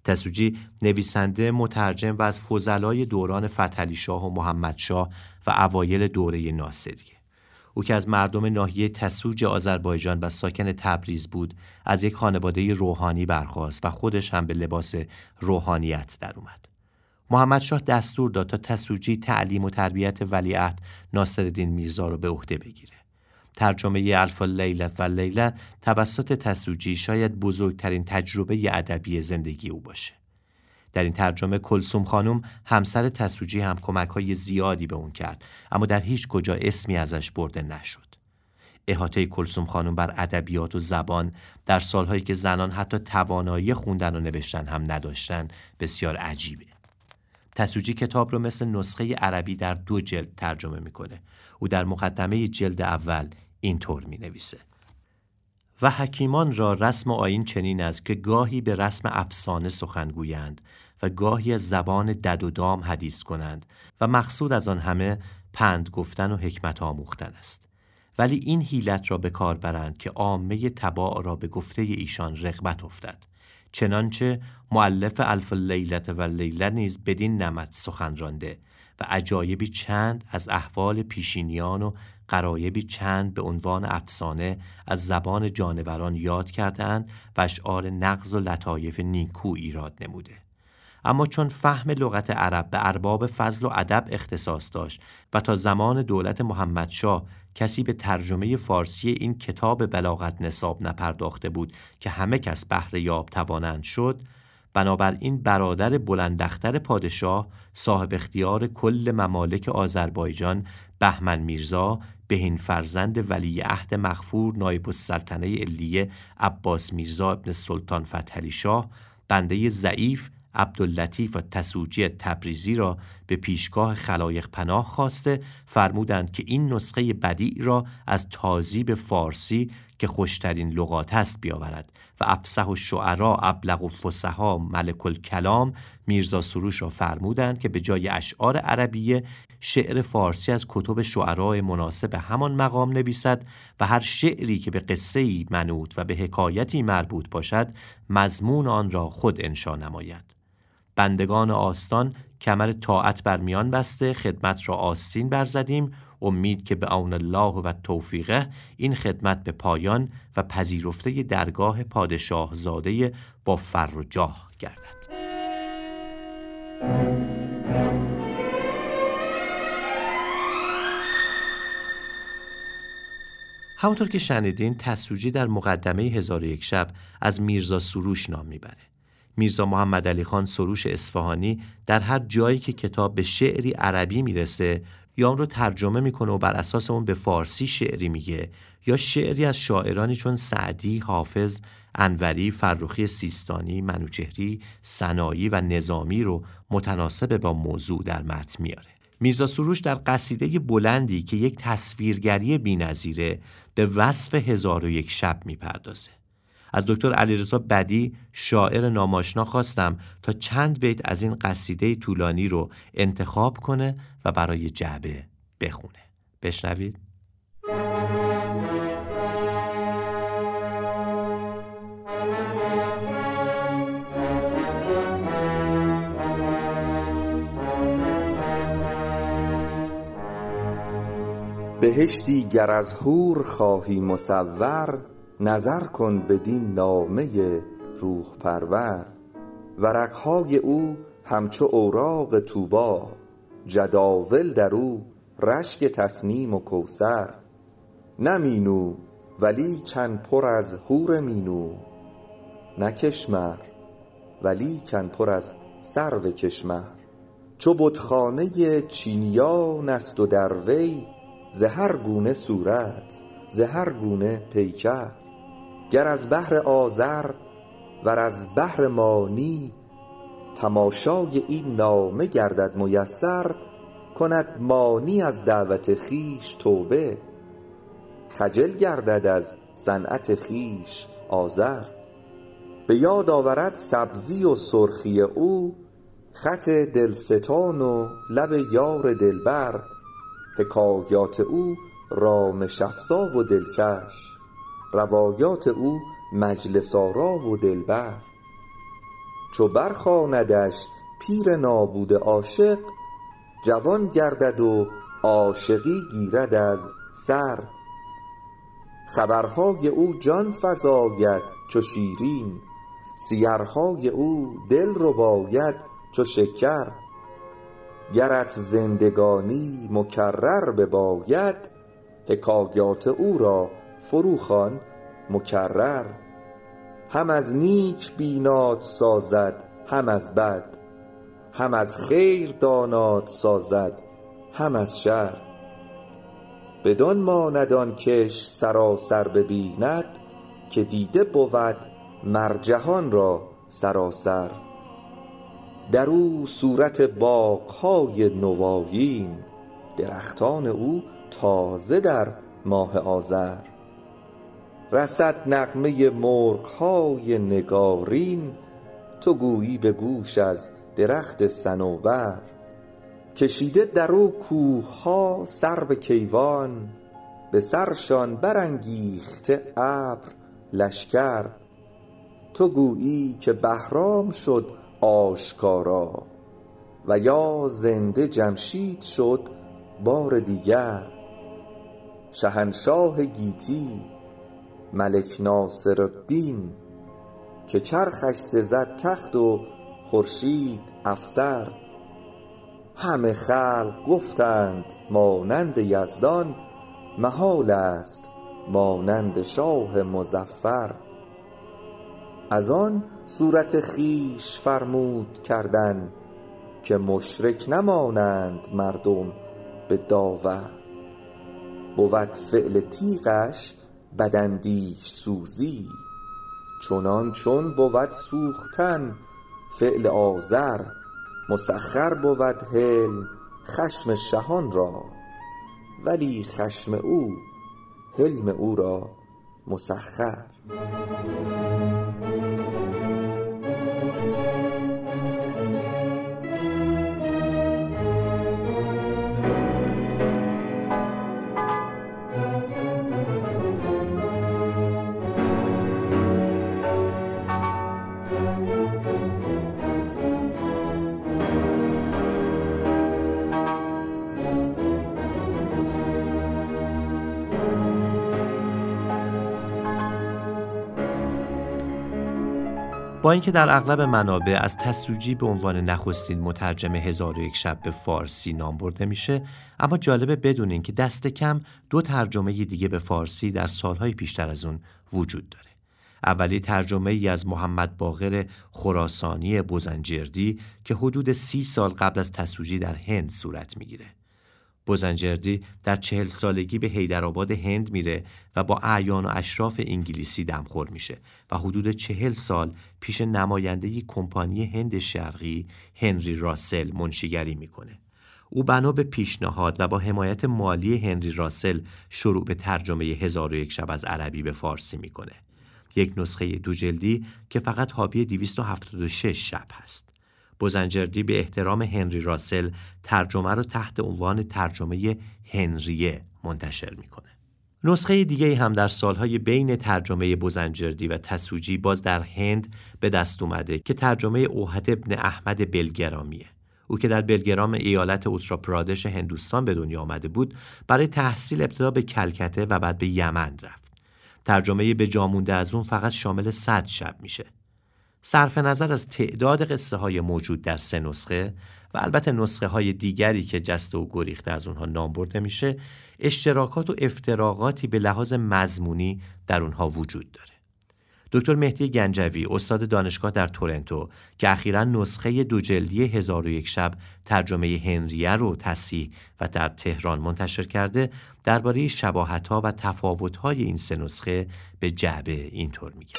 تسوجی نویسنده مترجم و از فضلای دوران فتحعلی شاه و محمد شاه و اوایل دوره ناصریه. او که از مردم ناحیه تسوج آذربایجان و ساکن تبریز بود از یک خانواده روحانی برخاست و خودش هم به لباس روحانیت در اومد. محمد شاه دستور داد تا تسوجی تعلیم و تربیت ولیعهد ناصرالدین میرزا رو به عهده بگیره. ترجمه الف لیلت و لیله توسط تسوجی شاید بزرگترین تجربه ادبی زندگی او باشه. در این ترجمه کلسوم خانم همسر تسوجی هم کمک های زیادی به اون کرد اما در هیچ کجا اسمی ازش برده نشد. احاطه کلسوم خانم بر ادبیات و زبان در سالهایی که زنان حتی توانایی خوندن و نوشتن هم نداشتن بسیار عجیبه. تسوجی کتاب رو مثل نسخه عربی در دو جلد ترجمه می‌کنه. او در مقدمه جلد اول اینطور می نویسه. و حکیمان را رسم آین چنین است که گاهی به رسم افسانه سخن گویند و گاهی از زبان دد و دام حدیث کنند و مقصود از آن همه پند گفتن و حکمت آموختن است ولی این حیلت را به کار برند که عامه تباع را به گفته ایشان رغبت افتد چنانچه معلف الف لیلت و لیله نیز بدین نمت سخن رانده و عجایبی چند از احوال پیشینیان و قرایبی چند به عنوان افسانه از زبان جانوران یاد کردند و اشعار نقض و لطایف نیکو ایراد نموده. اما چون فهم لغت عرب به ارباب فضل و ادب اختصاص داشت و تا زمان دولت محمدشاه کسی به ترجمه فارسی این کتاب بلاغت نصاب نپرداخته بود که همه کس بهره یاب توانند شد بنابراین برادر بلندختر پادشاه صاحب اختیار کل ممالک آذربایجان بهمن میرزا بهین فرزند ولی عهد مغفور نایب السلطنه علیه عباس میرزا ابن سلطان فتحعلی شاه بنده ضعیف عبداللطیف و تسوجی تبریزی را به پیشگاه خلایق پناه خواسته فرمودند که این نسخه بدیع را از تازیب فارسی که خوشترین لغات است بیاورد و افسح و شعرا ابلغ و فسها ملک الکلام میرزا سروش را فرمودند که به جای اشعار عربیه شعر فارسی از کتب شعرای مناسب همان مقام نویسد و هر شعری که به قصه منوط و به حکایتی مربوط باشد مضمون آن را خود انشا نماید. بندگان آستان کمر طاعت بر میان بسته خدمت را آستین برزدیم امید که به اون الله و توفیقه این خدمت به پایان و پذیرفته درگاه پادشاه زاده با فر و جاه گردد. همونطور که شنیدین تسوجی در مقدمه هزار یک شب از میرزا سروش نام می‌بره میرزا محمد علی خان سروش اصفهانی در هر جایی که کتاب به شعری عربی می‌رسه یا اون رو ترجمه می‌کنه و بر اساس اون به فارسی شعری میگه یا شعری از شاعرانی چون سعدی، حافظ، انوری، فرخی سیستانی، منوچهری، سنایی و نظامی رو متناسب با موضوع در متن میاره. میرزا سروش در قصیده بلندی که یک تصویرگری بینظیره به وصف هزار و یک شب می‌پردازه. از دکتر علیرضا بدی شاعر ناماشنا خواستم تا چند بیت از این قصیده طولانی رو انتخاب کنه و برای جعبه بخونه بشنوید بهشتی گر از حور خواهی مصور نظر کن بدین نامه روح پرور. ورقهای او همچو اوراق طوبی جداول در او رشک تصنیم و کوثر. نه مینو ولیکن پر از حور مینو. نه کشمر ولیکن پر از سرو کشمر. چو بتخانه چینیان است و در وی ز هر گونه صورت ز هر گونه پیکر گر از بهر آذر ور از بهر مانی تماشای این نامه گردد میسر کند مانی از دعوت خویش توبه خجل گردد از صنعت خویش آذر. به یاد آورد سبزی و سرخی او خط دلستان و لب یار دلبر. حکایات او رامش افزا و دلکش روایات او مجلس آرا و دلبر. چو برخواندش پیر نابوده عاشق جوان گردد و عاشقی گیرد از سر. خبرهای او جان فزاید چو شیرین سیرهای او دل رباید چو شکر. گرت زندگانی مکرر بباید حکایات او را فروخوان مکرر. هم از نیک بیناد سازد هم از بد. هم از خیر داناد سازد هم از شر. بدان ماند آن کش سراسر ببیند که دیده بود مر جهان را سراسر. در او صورت باغهای نوایین درختان او تازه در ماه آذر. رسد نغمه مرغهای نگارین تو گویی به گوش از درخت صنوبر. کشیده در او کوهها سرو کیوان به سرشان برانگیخته ابر لشکر. تو گویی که بهرام شد آشکارا و یا زنده جمشید شد بار دیگر. شهنشاه گیتی ملک ناصرالدین که چرخش سزد تخت و خورشید افسر. همه خلق گفتند مانند یزدان محال است مانند شاه مظفر. از آن صورت خویش فرمود کردن که مشرک نمانند مردم به داور. بود فعل تیغش بداندیش سوزی. چنان چون بود سوختن فعل آزر مسخر بود حلم خشم شهان را. ولی خشم او حلم او را مسخر. با اینکه در اغلب منابع از تسوجی به عنوان نخستین مترجم هزار و یک شب به فارسی نام برده میشه اما جالبه بدونین که دست کم دو ترجمه دیگه به فارسی در سالهای پیشتر از اون وجود داره. اولی ترجمه ای از محمد باقر خراسانی بزنجردی که حدود سی سال قبل از تسوجی در هند صورت می‌گیره. بزنجردی در چهل سالگی به حیدرآباد هند میره و با اعیان و اشراف انگلیسی دمخور میشه و حدود چهل سال پیش نماینده کمپانی هند شرقی هنری راسل منشیگری می‌کنه. او بنا به پیشنهاد و با حمایت مالی هنری راسل شروع به ترجمه هزار و یک شب از عربی به فارسی می‌کنه. یک نسخه دو جلدی که فقط حاوی 276 شب هست. بوزنجردی به احترام هنری راسل ترجمه رو تحت عنوان ترجمه هنریه منتشر می‌کنه. نسخه دیگه هم در سالهای بین ترجمه بوزنجردی و تسوجی باز در هند به دست اومده که ترجمه اوحد ابن احمد بلگرامیه. او که در بلگرام ایالت اوترا پرادش هندوستان به دنیا آمده بود برای تحصیل ابتدا به کلکته و بعد به یمن رفت. ترجمه به جامونده از اون فقط شامل 100 شب میشه. صرف نظر از تعداد قصه های موجود در سه نسخه و البته نسخه های دیگری که جسته و گریخته از اونها نام برده میشه اشتراکات و افتراقاتی به لحاظ مضمونی در اونها وجود داره. دکتر مهدی گنجوی استاد دانشگاه در تورنتو که اخیرا نسخه دو جلدی هزار و یک شب ترجمه هنریه رو تصحیح و در تهران منتشر کرده درباره شباهت‌ها و تفاوت‌های این سه نسخه به جعبه اینطور میگه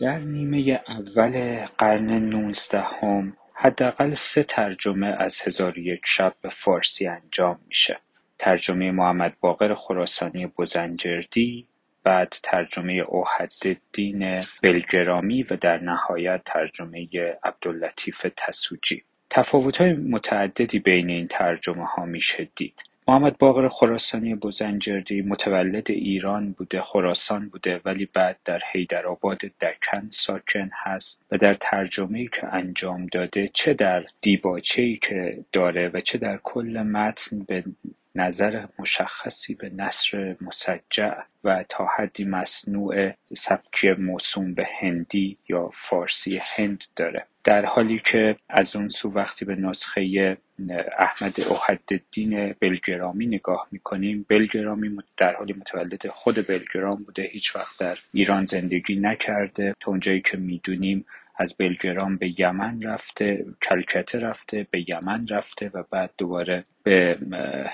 در نیمه اول قرن نوزدهم حداقل سه ترجمه از هزار و یک شب به فارسی انجام میشه. ترجمه محمد باقر خراسانی بزنجردی بعد ترجمه اوحدالدین بلگرامی و در نهایت ترجمه عبداللطیف تسوجی. تفاوت‌های متعددی بین این ترجمه ها میشه دید. محمد باقر خراسانی بزنجردی متولد ایران بوده خراسان بوده ولی بعد در حیدرآباد دکن ساکن هست و در ترجمه‌ای که انجام داده چه در دیباچه‌ای که داره و چه در کل متن به نظر مشخصی به نصر مسجع و تا حدی مصنوع سبکی موسوم به هندی یا فارسی هند داره. در حالی که از اون سو وقتی به نسخه احمد اوحدالدین بلگرامی نگاه می‌کنیم. بلگرامی در حالی متولد خود بلگرام بوده. هیچ وقت در ایران زندگی نکرده. تا اونجایی که می‌دونیم از بلگرام به یمن رفته کلکته رفته به یمن رفته و بعد دوباره به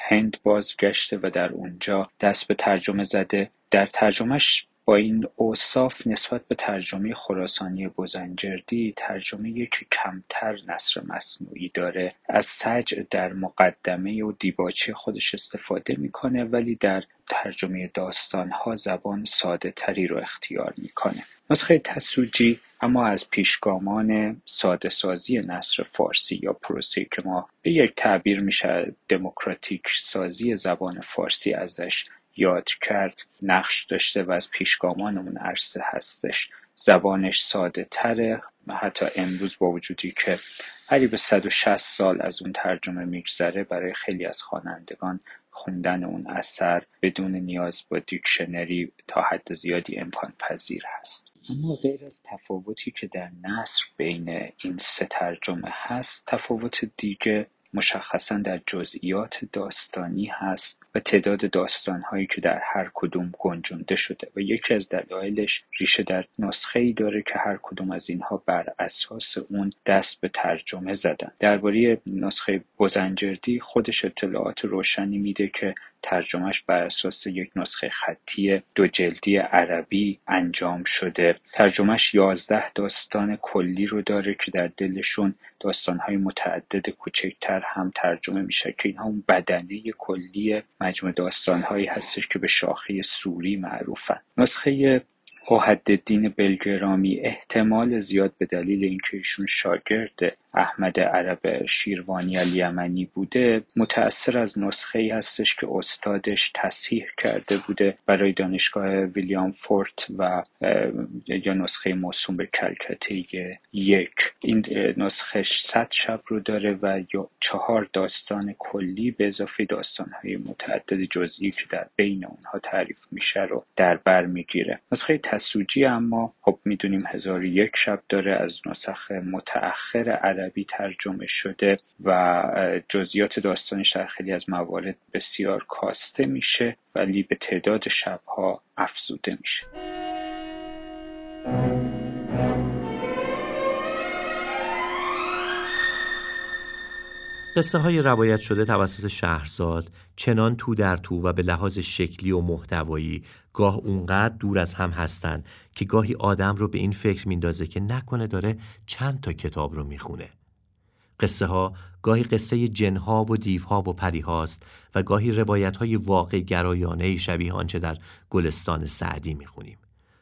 هند بازگشته و در اونجا دست به ترجمه زده. در ترجمهش این اوصاف نسبت به ترجمه خراسانی بزنجردی ترجمه که کمتر نصر مصنوعی داره. از سجع در مقدمه و دیباچه خودش استفاده می‌کنه ولی در ترجمه داستانها زبان ساده تری رو اختیار می‌کنه. نسخه تسوجی اما از پیشگامان ساده سازی نصر فارسی یا پروسه که ما به یک تعبیر میشه دموکراتیک سازی زبان فارسی ازش یاد کرد نقش داشته و از پیشگامان اون عرصه هستش. زبانش ساده تره. حتی امروز با وجودی که قریب 160 سال از اون ترجمه میگذره برای خیلی از خوانندگان خوندن اون اثر بدون نیاز با دیکشنری تا حد زیادی امکان پذیر هست. اما غیر از تفاوتی که در نصر بین این سه ترجمه هست تفاوت دیگه مشخصا در جزئیات داستانی هست و تعداد داستانهایی که در هر کدوم گنجونده شده و یکی از دلایلش ریشه در نسخه ای داره که هر کدوم از اینها بر اساس اون دست به ترجمه زدن. درباره نسخه بزنجردی خودش اطلاعات روشنی میده که ترجمهش بر اساس یک نسخه خطی دو جلدی عربی انجام شده. ترجمهش یازده داستان کلی رو داره که در دلشون داستانهای متعدد کوچکتر هم ترجمه میشه که اینها اون بدنه کلی مجموع داستانهایی هستش که به شاخه سوری معروفن. نسخه دین بلگرامی احتمال زیاد به دلیل اینکه ایشون شاگرد احمد عرب شیروانی الیمنی بوده متأثر از نسخه ای هستش که استادش تصحیح کرده بوده برای دانشگاه ویلیام فورت و یا نسخه موسوم به کلکته یک. این نسخه 100 شب رو داره و یا چهار داستان کلی به اضافه داستان های متعدد جزئی که در بین اونها تعریف میشه رو در بر می‌گیره. نسخه تسوجی اما خب می‌دونیم هزار یک شب داره از نسخ متأخر عربی ترجمه شده و جزئیات داستانش در خیلی از موارد بسیار کاسته میشه ولی به تعداد شبها افزوده میشه. قصه های روایت شده توسط شهرزاد چنان تو در تو و به لحاظ شکلی و محتوایی گاه اونقدر دور از هم هستند که گاهی آدم رو به این فکر میندازه که نکنه داره چند تا کتاب رو می‌خونه. قصه ها گاهی قصه جنها و دیوها و پری هاست و گاهی روایت های واقع گرایانه شبیه آنچه در گلستان سعدی می‌خونیم.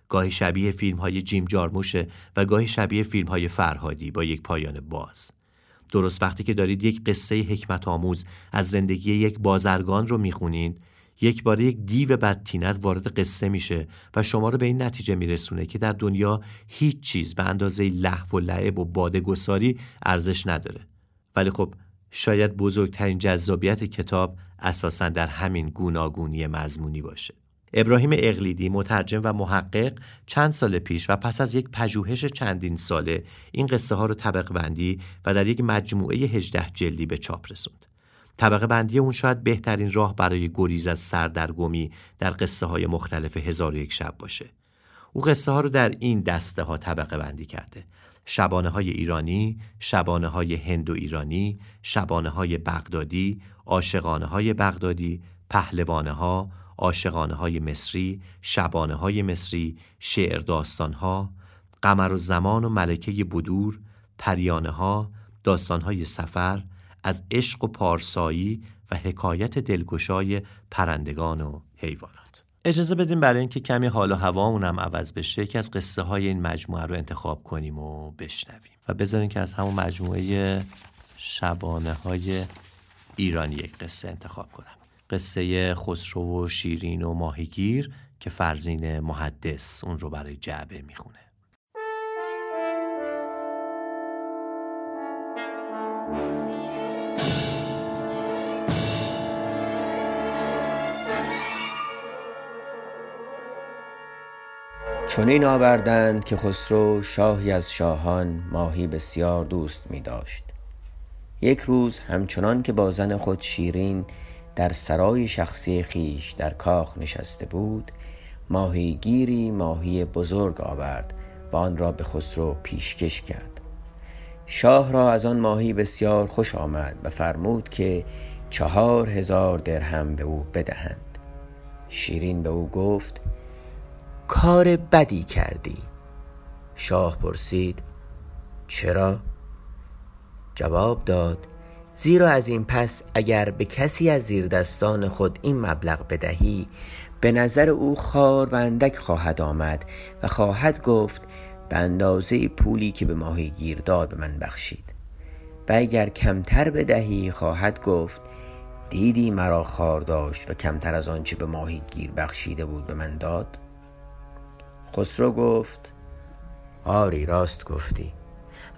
گاهی شبیه فیلم های جیم جارموشه و گاهی شبیه فیلم های فرهادی با یک پایان باز. درست وقتی که دارید یک قصه حکمت آموز از زندگی یک بازرگان رو می‌خونین یک بار یک دیو بدتینت وارد قصه میشه و شما رو به این نتیجه میرسونه که در دنیا هیچ چیز به اندازه لحو و لعب و بادگساری ارزش نداره. ولی خب شاید بزرگترین جذابیت کتاب اساسا در همین گوناگونی مضمونی باشه. ابراهیم اقلیدی مترجم و محقق چند سال پیش و پس از یک پژوهش چندین ساله این قصه ها رو طبق بندی و در یک مجموعه 18 جلدی به چاپ رسوند. طبقه بندی اون شاید بهترین راه برای گریز از سردرگمی در قصه های مختلف هزار یک شب باشه. او قصه ها رو در این دسته ها طبقه بندی کرده. شبانه های ایرانی، شبانه های هندو ایرانی، شبانه های بغدادی، عاشقانه های بغدادی، پهلوانه ها، عاشقانه های مصری، شبانه های مصری، شعر داستان ها، قمر و زمان و ملکه بدور، پریانه ها، داستان های سفر، از عشق و پارسایی و حکایت دلگشای پرندگان و حیوانات. اجازه بدیم برای اینکه کمی حال و هوامون هم عوض بشه که از قصه های این مجموعه رو انتخاب کنیم و بشنویم و بذاریم که از همون مجموعه شبانه های ایرانی یک قصه انتخاب کنم. قصه خسرو و شیرین و ماهیگیر که فرزین محدث اون رو برای جعبه می‌خونه. چنین آوردند که خسرو شاهی از شاهان ماهی بسیار دوست می داشت یک روز همچنان که با زن خود شیرین در سرای شخصی خیش در کاخ نشسته بود ماهیگیری ماهی بزرگ آورد و آن را به خسرو پیشکش کرد. شاه را از آن ماهی بسیار خوش آمد و فرمود که چهار هزار درهم به او بدهند. شیرین به او گفت کار بدی کردی. شاه پرسید چرا؟ جواب داد زیرا از این پس اگر به کسی از زیردستان خود این مبلغ بدهی به نظر او خار و اندک خواهد آمد و خواهد گفت به اندازه پولی که به ماهی گیر داد به من بخشید. و اگر کمتر بدهی خواهد گفت دیدی مرا خار داشت و کمتر از آنچه به ماهی گیر بخشیده بود به من داد؟ خسرو گفت آری راست گفتی.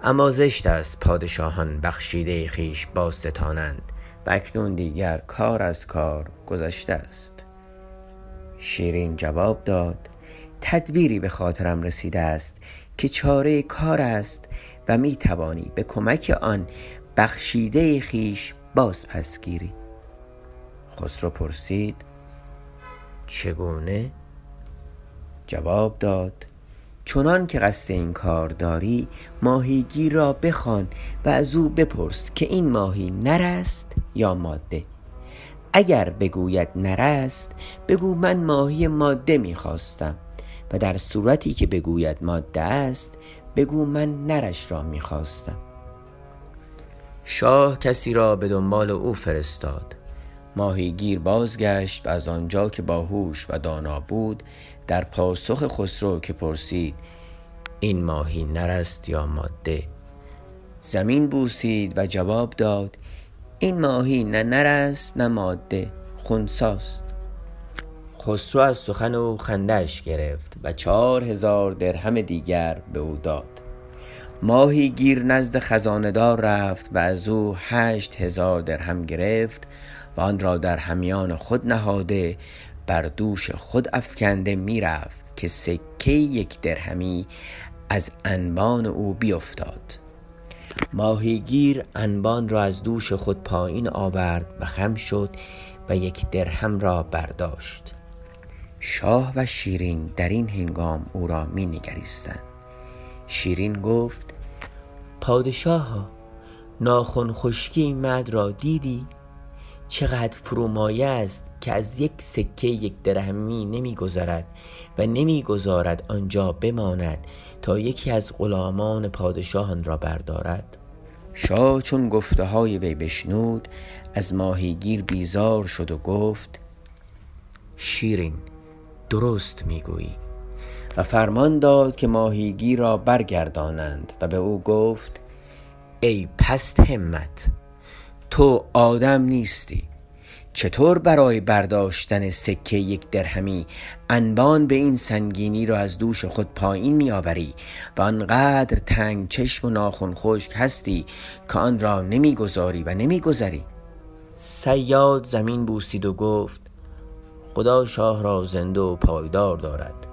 اما زشت است پادشاهان بخشیده خیش باز ستانند و اکنون دیگر کار از کار گذشته است شیرین جواب داد تدبیری به خاطرم رسیده است که چاره کار است و می توانی به کمک آن بخشیده خیش باز پس گیری خسرو پرسید چگونه؟ جواب داد چنان که قصد این کار داری ماهیگیر را بخوان و از او بپرس که این ماهی نر است یا ماده. اگر بگوید نر است بگو من ماهی ماده می‌خواستم و در صورتی که بگوید ماده است بگو من نرش را می‌خواستم. شاه کسی را به دنبال او فرستاد. ماهیگیر بازگشت و از آنجا که باهوش و دانا بود در پاسخ خسرو که پرسید این ماهی نر است یا ماده؟ زمین بوسید و جواب داد این ماهی نه نر است نه ماده خونساست خسرو از سخن او خندش گرفت و چهار هزار درهم دیگر به او داد. ماهی گیر نزد خزاندار رفت و از او هشت هزار درهم گرفت و آن را در همیان خود نهاده بر دوش خود افکنده می‌رفت که سکه یک درهمی از انبان او بیفتاد ماهیگیر انبان را از دوش خود پایین آورد و خم شد و یک درهم را برداشت. شاه و شیرین در این هنگام او را می نگریستند شیرین گفت پادشاه ناخن خشکی مرد را دیدی؟ چقدر فرومایه است که از یک سکه یک درهمی نمیگذرد و نمی‌گذارد آنجا بماند تا یکی از غلامان پادشاهان را بردارد. شاه چون گفته های وی بشنود از ماهیگیر بیزار شد و گفت شیرین درست می‌گویی. و فرمان داد که ماهیگیر را برگردانند و به او گفت ای پست همت تو آدم نیستی. چطور برای برداشتن سکه یک درهمی انبان به این سنگینی را از دوش خود پایین میآوری و آنقدر تنگ چشم و ناخن خشک هستی که آن را نمی‌گذاری و نمیگذری. سیاد زمین بوسید و گفت خدا شاه را زنده و پایدار دارد.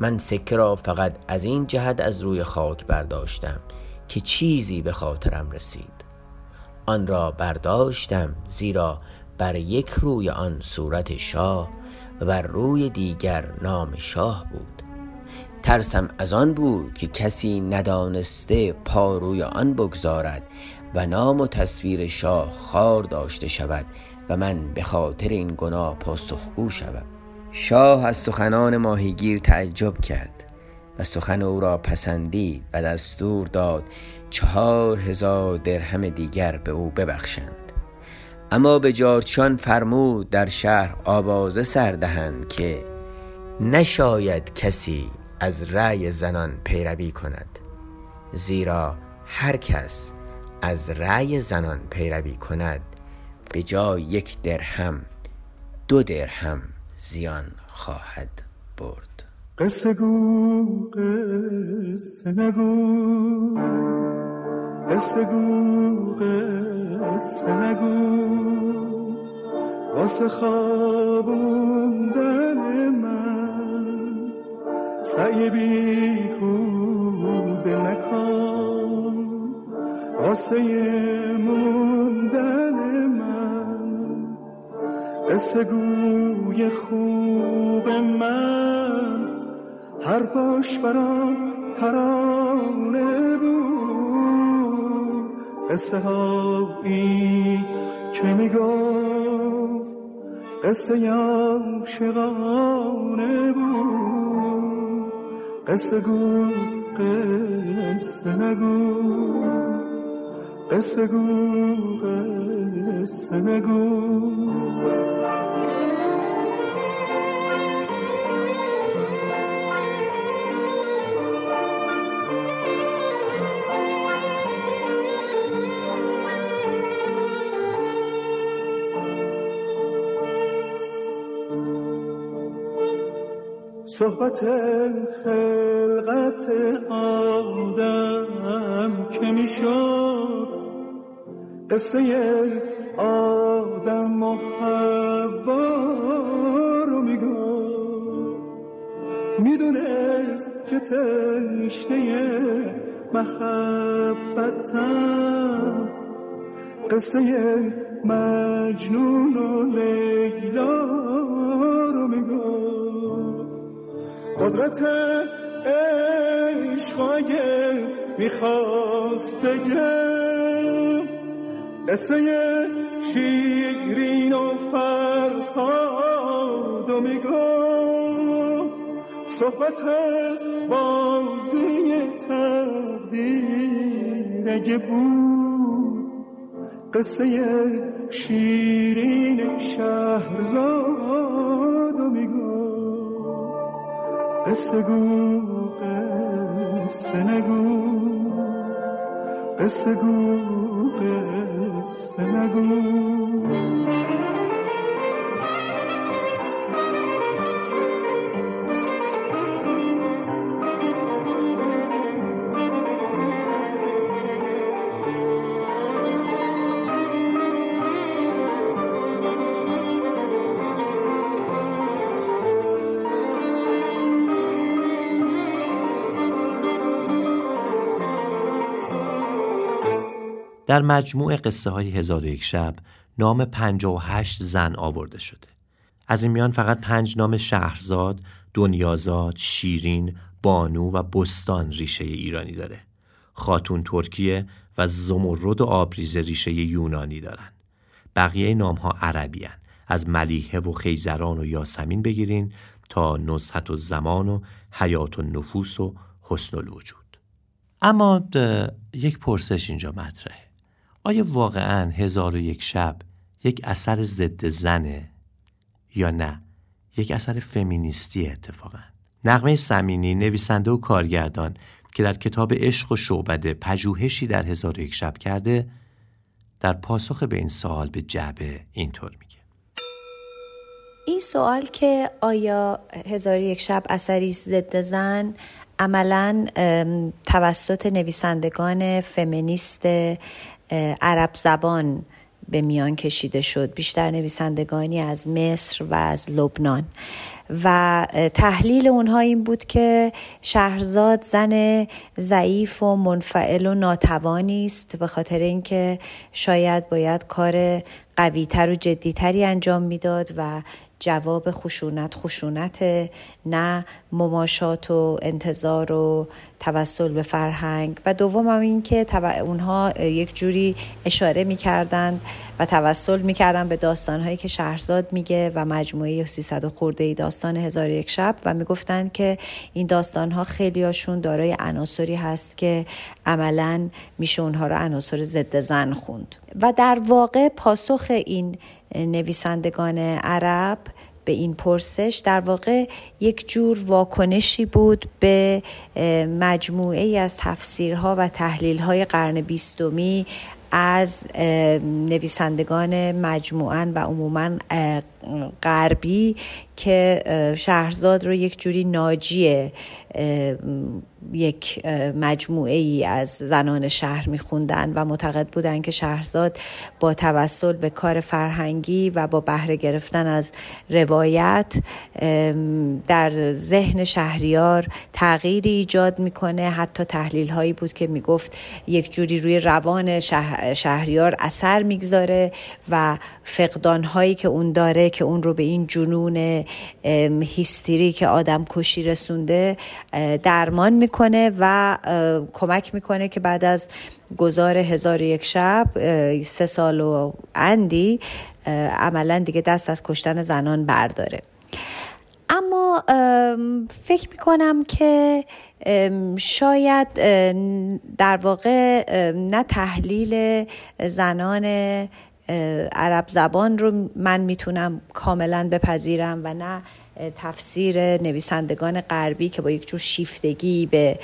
من سکه را فقط از این جهت از روی خاک برداشتم که چیزی به خاطرم رسید. آن را برداشتم زیرا بر یک روی آن صورت شاه و بر روی دیگر نام شاه بود. ترسم از آن بود که کسی ندانسته پا روی آن بگذارد و نام و تصویر شاه خار داشته شود و من به خاطر این گناه پاسخگو شوم. شاه از سخنان ماهیگیر تعجب کرد و سخن او را پسندید و دستور داد چهار هزار درهم دیگر به او ببخشند. اما به جارچان فرمود در شهر آوازه سردهند که نشاید کسی از رأی زنان پیروی کند زیرا هر کس از رأی زنان پیروی کند به جای یک درهم دو درهم زیان خواهد برد. قصه گو قصه نگو. قصه گو قصه نگو. واسه خوابوندن من سعی بیهوده نکن واسه موندن من قصه گوی خوب من. حرفاش برام ترانه بود. قصه هایی که می‌گفت قصه عاشقانه بود. قصه گو قصه نگو قصه گو قصه نگو صحبت خلقت آدم که می‌شد. قصه آدم و حوا رو می‌گفت. می‌دونست که تشنه محبتم. قصه مجنون و لیلا رو می‌گفت. قدرت عشقای می‌خواست بگم قصه شیرین و فرهاد و می‌گفت. صحبت از بازی تقدیر اگه بود. قصه شیرین شهرزاد و می‌گفت. قصه گو قصه نگو. قصه گو قصه نگو. در مجموع قصه های هزار و یک شب نام 58 زن آورده شده. از این میان فقط پنج نام شهرزاد، دنیازاد، شیرین، بانو و بستان ریشه ایرانی داره. خاتون ترکیه و زمرد و آبریز ریشه یونانی دارن. بقیه نام ها عربی هن. از ملیحه و خیزران و یاسمین بگیرین تا نزهت و زمان و حیات و نفوس و حسن الوجود. اما یک پرسش اینجا مطرحه. آیا واقعا هزار و یک شب یک اثر ضد زنه یا نه؟ یک اثر فمینیستی اتفاقا. نقمه سمینی نویسنده و کارگردان که در کتاب عشق و شعبده پژوهشی در هزار و یک شب کرده در پاسخ به این سوال به جعبه اینطور میگه. این سوال که آیا هزار یک شب اثری ضد زن عملا توسط نویسندگان فمینیست عرب زبان به میان کشیده شد. بیشتر نویسندگانی از مصر و از لبنان. و تحلیل اونها این بود که شهرزاد زن ضعیف و منفعل و ناتوانی است به خاطر اینکه شاید باید کار قویتر و جدیتری انجام می‌داد و جواب خشونت خشونت نه مماشات و انتظار و توسل به فرهنگ. و دوم هم این که اونها یک جوری اشاره می‌کردند و توسل می‌کردن به داستانهایی که شهرزاد میگه و مجموعه 300 خورده ای داستان هزار یک شب. و می‌گفتند که این داستانها خیلی هاشون دارای عناصری هست که عملا میشه اونها رو عناصر ضد زن خوند. و در واقع پاسخ این نویسندگان عرب به این پرسش در واقع یک جور واکنشی بود به مجموعه ای از تفسیرها و تحلیلهای قرن بیستمی از نویسندگان مجموعا و عموما غربی که شهرزاد رو یک جوری ناجی یک مجموعه ای از زنان شهر میخوندن و معتقد بودن که شهرزاد با توسل به کار فرهنگی و با بهره گرفتن از روایت در ذهن شهریار تغییری ایجاد می‌کنه. حتی تحلیل هایی بود که می‌گفت یک جوری روی روان شهریار اثر می‌گذاره و فقدان هایی که اون داره که اون رو به این جنون هیستری که آدم کشی رسونده درمان می‌کنه و کمک می‌کنه که بعد از گذار هزار یک شب سه سال و اندی عملا دیگه دست از کشتن زنان برداره. اما فکر می‌کنم که شاید در واقع نه تحلیل زنان عرب زبان رو من می‌تونم کاملا بپذیرم و نه تفسیر نویسندگان غربی که با یک جور شیفتگی به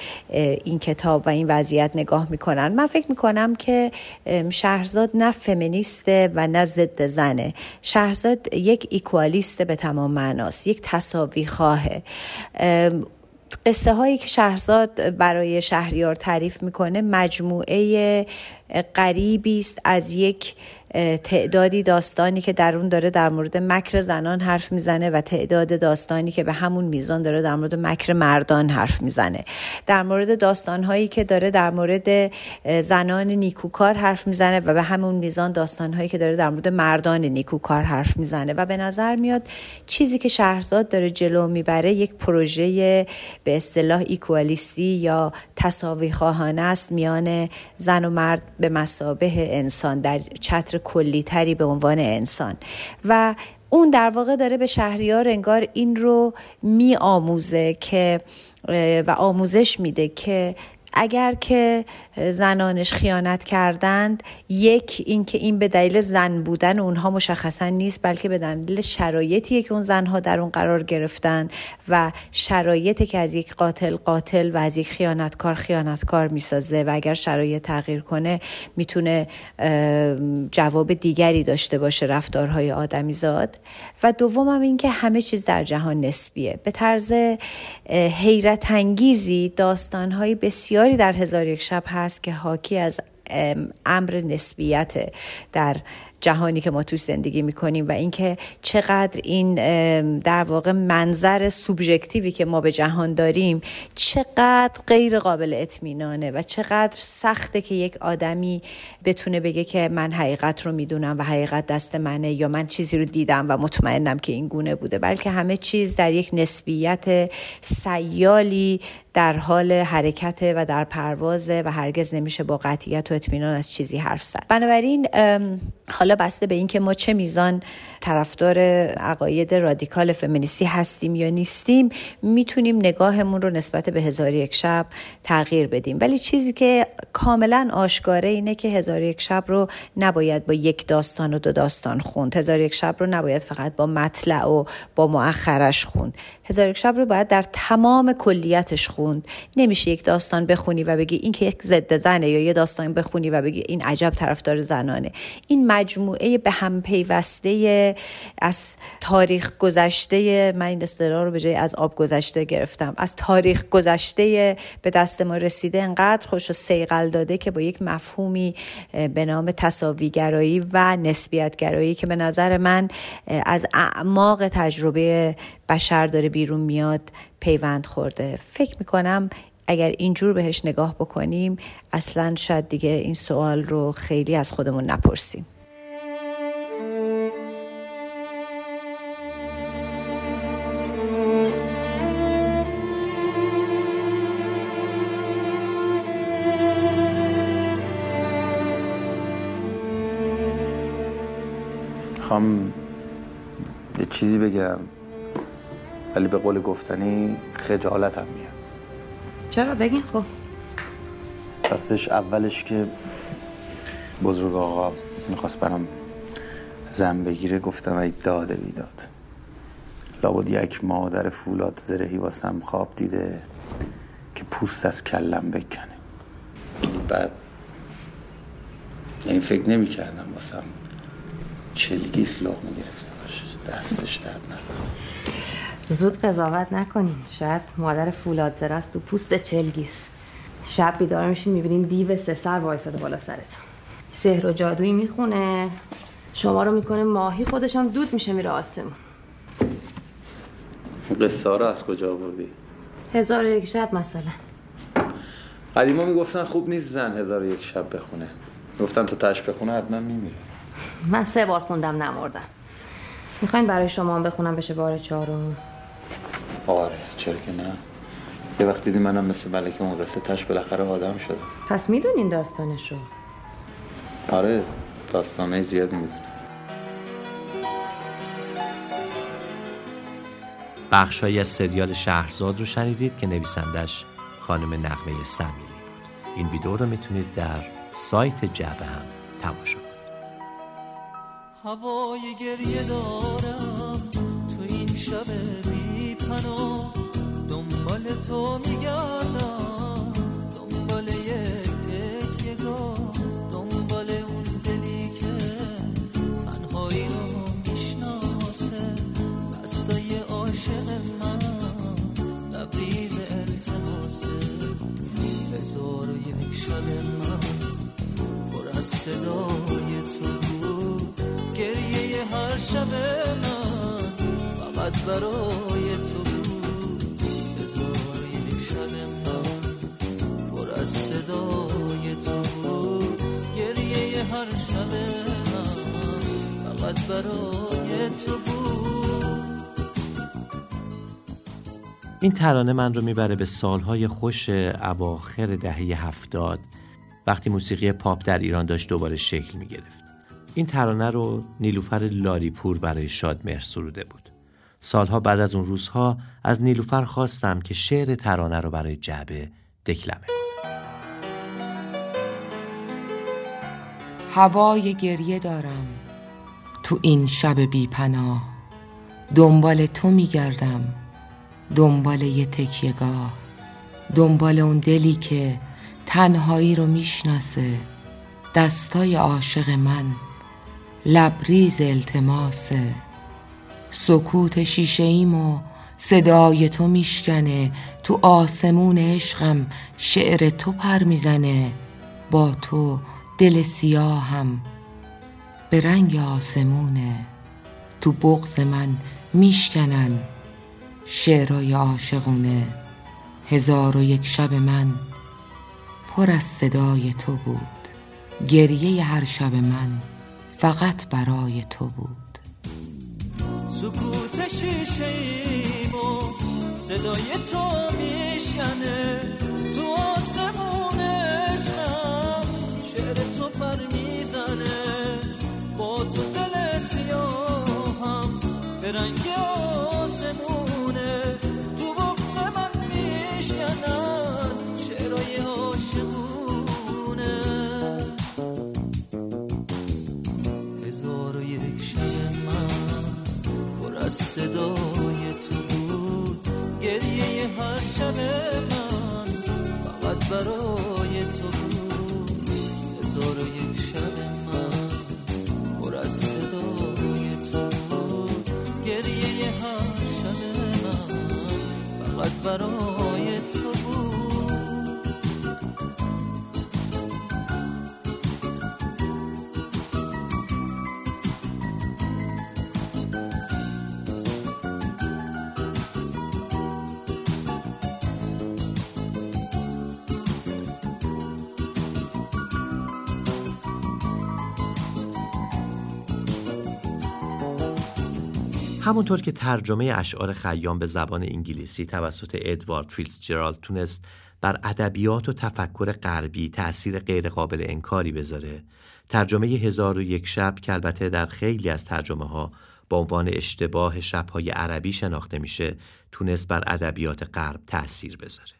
این کتاب و این وضعیت نگاه می‌کنن. من فکر می‌کنم که شهرزاد نه فمینیسته و نه ضد زنه. شهرزاد یک ایکوالیسته به تمام معناست یک تصاوی خواهه. قصه هایی که شهرزاد برای شهریار تعریف می‌کنه مجموعه قریبی است از یک تعدادی داستانی که در اون داره در مورد مکر زنان حرف می‌زنه و تعداد داستانی که به همون میزان داره در مورد مکر مردان حرف می‌زنه. در مورد داستانهایی که داره در مورد زنان نیکوکار حرف می‌زنه و به همون میزان داستانهایی که داره در مورد مردان نیکوکار حرف می‌زنه. و به نظر میاد چیزی که شهرزاد داره جلو می‌بره یک پروژه به اصطلاح ایکوالیستی یا تصاوی خواهانه است میان زن و مرد به مسابه انسان. در چتر کلی تری به عنوان انسان. و اون در واقع داره به شهریار انگار این رو می آموزه که و آموزش میده که اگر که زنانش خیانت کردند یک اینکه این به دلیل زن بودن اونها مشخصا نیست بلکه به دلیل شرایطی که اون زنها در اون قرار گرفتن و شرایطی که از یک قاتل قاتل و از یک خیانتکار خیانتکار می‌سازه و اگر شرایط تغییر کنه می‌تونه جواب دیگری داشته باشه رفتارهای آدمی زاد و دوم هم این که همه چیز در جهان نسبیه. به طرز حیرت انگیزی داستانهای بسیاری در هزار یک شب هست که حاکی از امر نسبیت در جهانی که ما توش زندگی می‌کنیم و اینکه چقدر این در واقع منظر سوبژکتیوی که ما به جهان داریم چقدر غیر قابل اطمینانه و چقدر سخته که یک آدمی بتونه بگه که من حقیقت رو می‌دونم و حقیقت دست منه یا من چیزی رو دیدم و مطمئنم که این گونه بوده بلکه همه چیز در یک نسبیت سیالی در حال حرکت و در پروازه و هرگز نمیشه با قطعیت و اطمینان از چیزی حرف زد. بنابراین حالا بسته به اینکه ما چه میزان طرفدار عقاید رادیکال فمینیستی هستیم یا نیستیم می‌تونیم نگاهمون رو نسبت به هزار یک شب تغییر بدیم. ولی چیزی که کاملا آشکاره اینه که هزار یک شب رو نباید با یک داستان و دو داستان خوند. هزار یک شب رو نباید فقط با مطلع و با مؤخرش خوند. هزار یک شب رو باید در تمام کلیتش خوند. نمیشه یک داستان بخونی و بگی این که یک ضد زنه یا یه داستان بخونی و بگی این عجب طرفدار زنانه. این مجموعه به هم پیوسته از تاریخ گذشته من این اصطلاح رو به جای از آب گذشته گرفتم. از تاریخ گذشته به دست ما رسیده انقدر خوش و سیقل داده که با یک مفهومی به نام تصاویگرایی و نسبیتگرایی که به نظر من از اعماق تجربه بشر داره بیرون میاد پیوند خورده. فکر می‌کنم اگر اینجور بهش نگاه بکنیم اصلا شاید دیگه این سوال رو خیلی از خودمون نپرسیم. می‌خوام یه چیزی بگم. ولی به قول گفتنی خجالتم میاد. چرا؟ بگین خب. راستش اولش که بزرگ آقا می‌خواست برام زن بگیره گفتم ای داده بیداد. لابد یک مادر فولاد زرهی واسم خواب دیده که پوست از کلم بکنه. بعد یعنی فکر نمی کردم واسم چلگیس لغمه گرفته باشه. دستش درد نکنه. زود قضاوت نکنین. شاید مادر فولاد است تو پوست چلگیس. شب بیدار میشین می‌بینین دیو سه سر وایساده بالا سرتون. سحر و جادویی می‌خونه. شما رو می‌کنه ماهی خودشم دود میشه میره آسمون. قصه رو از کجا آوردی؟ هزار و یک شب مثلا. قدیما می‌گفتن خوب نیست زن هزار و یک شب بخونه. گفتن تو تش بخونه حتما میمیره. من سه بار خوندم نمردم. می‌خواین برای شما هم بخونم بشه بار چهارم. آره چرا که نه. یه وقت دیدی منم مثل ملکه اون قصه تش بالاخره آدم شدم. پس می‌دونین داستانشو؟ آره داستانه زیادی می‌دونم. بخشهایی از سریال شهرزاد رو شنیدید که نویسندش خانم نقمه سمیمی بود. این ویدیو رو می‌تونید در سایت جعبه هم تماشا کنید. هوای گریه دارم تو این شب پناه دنبال تو میگردم. دنبال یک تکیگاه دنبال اون دلی که تنهایی رو می‌شناسه. دستای عاشق من لبریز التماسه. هزار یک شب من پر از صدای تو بود. گریه هر شب من فقط برای تو برای تو بود. این ترانه من رو می‌بره به سالهای خوش اواخر دهه هفتاد وقتی موسیقی پاپ در ایران داشت دوباره شکل می‌گرفت. این ترانه رو نیلوفر لاریپور برای شادمهر سروده بود. سالها بعد از اون روزها از نیلوفر خواستم که شعر ترانه رو برای جعبه دکلمه کنه هوای گریه دارم. تو این شب بی پناه. دنبال تو میگردم دنبال یه تکیهگاه دنبال اون دلی که تنهایی رو می‌شناسه دستای عاشق من لبریز التماسه. سکوت شیشه ایم صدای تو میشکنه تو آسمون عشقم شعر تو پر می‌زنه با تو دل سیاهم به رنگ آسمونه تو بغز من میشکنن شعرهای عاشقونه. هزار و یک شب من پر از صدای تو بود. گریه هر شب من فقط برای تو بود. سکوت شیشه و صدای تو میشنه تو آسمون عشقم شعر تو پر به رنگ آسمونه. تو بغز من میشکنن شعرهای عاشقونه همونطور که ترجمه اشعار خیام به زبان انگلیسی توسط ادوارد فیلز جرالد تونست بر ادبیات و تفکر غربی تأثیر غیرقابل انکاری بذاره ترجمه هزار و یک شب که البته در خیلی از ترجمه ها با عنوان اشتباه شبهای عربی شناخته میشه تونست بر ادبیات غرب تأثیر بذاره.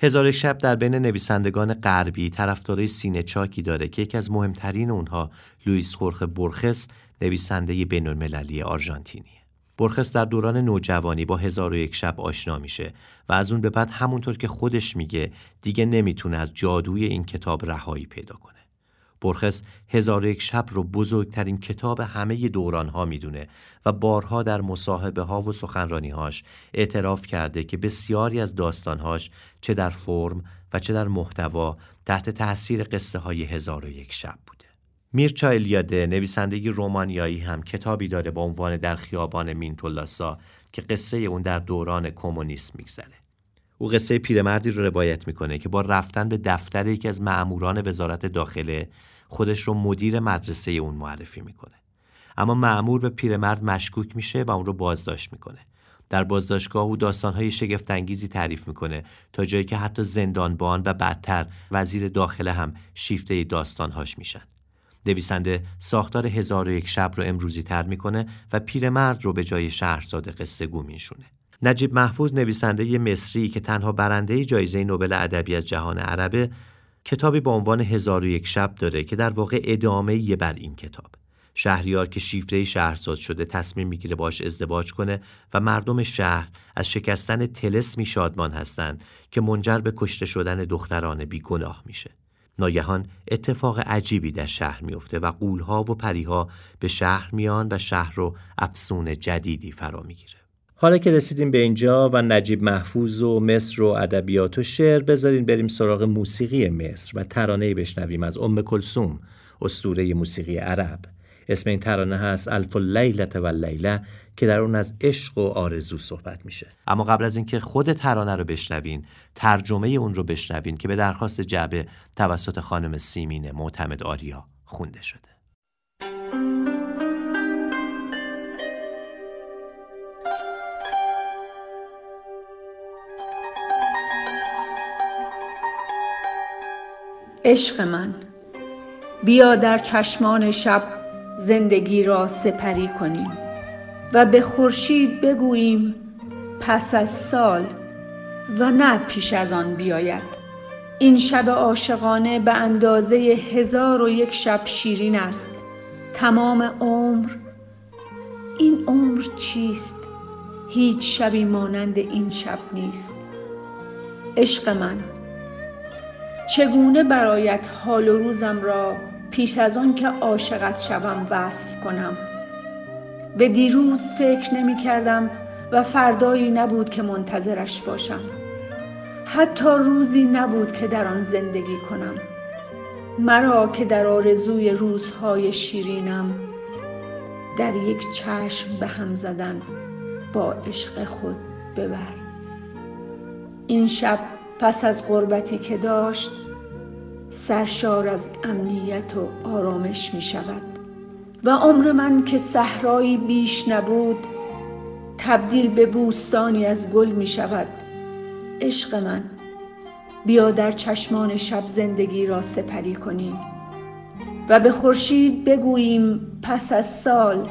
هزار شب در بین نویسندگان غربی طرفدارای سینه چاکی داره که یکی از مهمترین اونها لوئیس خورخ برخس نویسنده بین المللی آرژانتینیه. برخس در دوران نوجوانی با هزار و یک شب آشنا میشه و از اون به بعد همونطور که خودش میگه دیگه نمی‌تونه از جادوی این کتاب رهایی پیدا کنه. برخس هزار و یک شب رو بزرگترین کتاب همه دوران ها می‌دونه و بارها در مصاحبه ها و سخنرانی هاش اعتراف کرده که بسیاری از داستانهاش چه در فرم و چه در محتوا تحت تاثیر قصه های هزار و یک شب بوده. میرچا الیاده نویسندگی رومانیایی هم کتابی داره با عنوان در خیابان مینتولاسا که قصه اون در دوران کمونیسم میگذره. او قصه پیرمردی رو روایت می‌کنه که با رفتن به دفتر یکی از مأموران وزارت داخله خودش رو مدیر مدرسه اون معرفی می‌کنه. اما مأمور به پیرمرد مشکوک میشه و اون رو بازداشت می‌کنه. در بازداشتگاه او داستانهای شگفتانگیزی تعریف می‌کنه تا جایی که حتی زندانبان و بعدتر وزیر داخله هم شیفته داستانهاش میشن. نویسنده ساختار هزار و یک شب رو امروزی تر می‌کنه و پیرمرد رو به جای شهرزاد قصه گو میشونه. نجیب محفوظ نویسنده مصری که تنها برنده جایزه نوبل ادبی از جهان عربه کتابی با عنوان هزار و یک شب داره که در واقع ادامه بر این کتاب. شهریار که شیفته شهرزاد شده تصمیم می‌گیره باش ازدواج کنه و مردم شهر از شکستن تلسمی شادمان هستند که منجر به کشته شدن دختران بیگناه میشه. ناگهان اتفاق عجیبی در شهر میفته و قولها و پریها به شهر میان و شهر رو افسون جدیدی فرا می‌گیره. حالا که رسیدیم به اینجا و نجیب محفوظ و مصر و ادبیات و شعر بذارین بریم سراغ موسیقی مصر و ترانه‌ای بشنویم از ام کلثوم اسطوره موسیقی عرب اسم این ترانه هست الف لیلت و لیله که در اون از عشق و آرزو صحبت میشه. اما قبل از اینکه خود ترانه رو بشنوین ترجمه اون رو بشنوین که به درخواست جعبه توسط خانم سیمین معتمد آریا خونده شده. عشق من بیا در چشمان شب زندگی را سپری کنیم و به خورشید بگوییم پس از سال و نه پیش از آن بیاید. این شب عاشقانه به اندازه هزار و یک شب شیرین است. تمام عمر این عمر چیست؟ هیچ شبی مانند این شب نیست. عشق من چگونه برایت حال و روزم را پیش از آن که عاشقت شوم وصف کنم. به دیروز فکر نمی کردم و فردایی نبود که منتظرش باشم. حتی روزی نبود که در آن زندگی کنم. مرا که در آرزوی روزهای شیرینم در یک چشم به هم زدن با عشق خود ببر. این شب پس از غربتی که داشت سرشار از امنیت و آرامش می شود. و عمر من که صحرایی بیش نبود تبدیل به بوستانی از گل می شود. عشق من بیا در چشمان شب زندگی را سپری کنیم. و به خورشید بگوییم پس از سال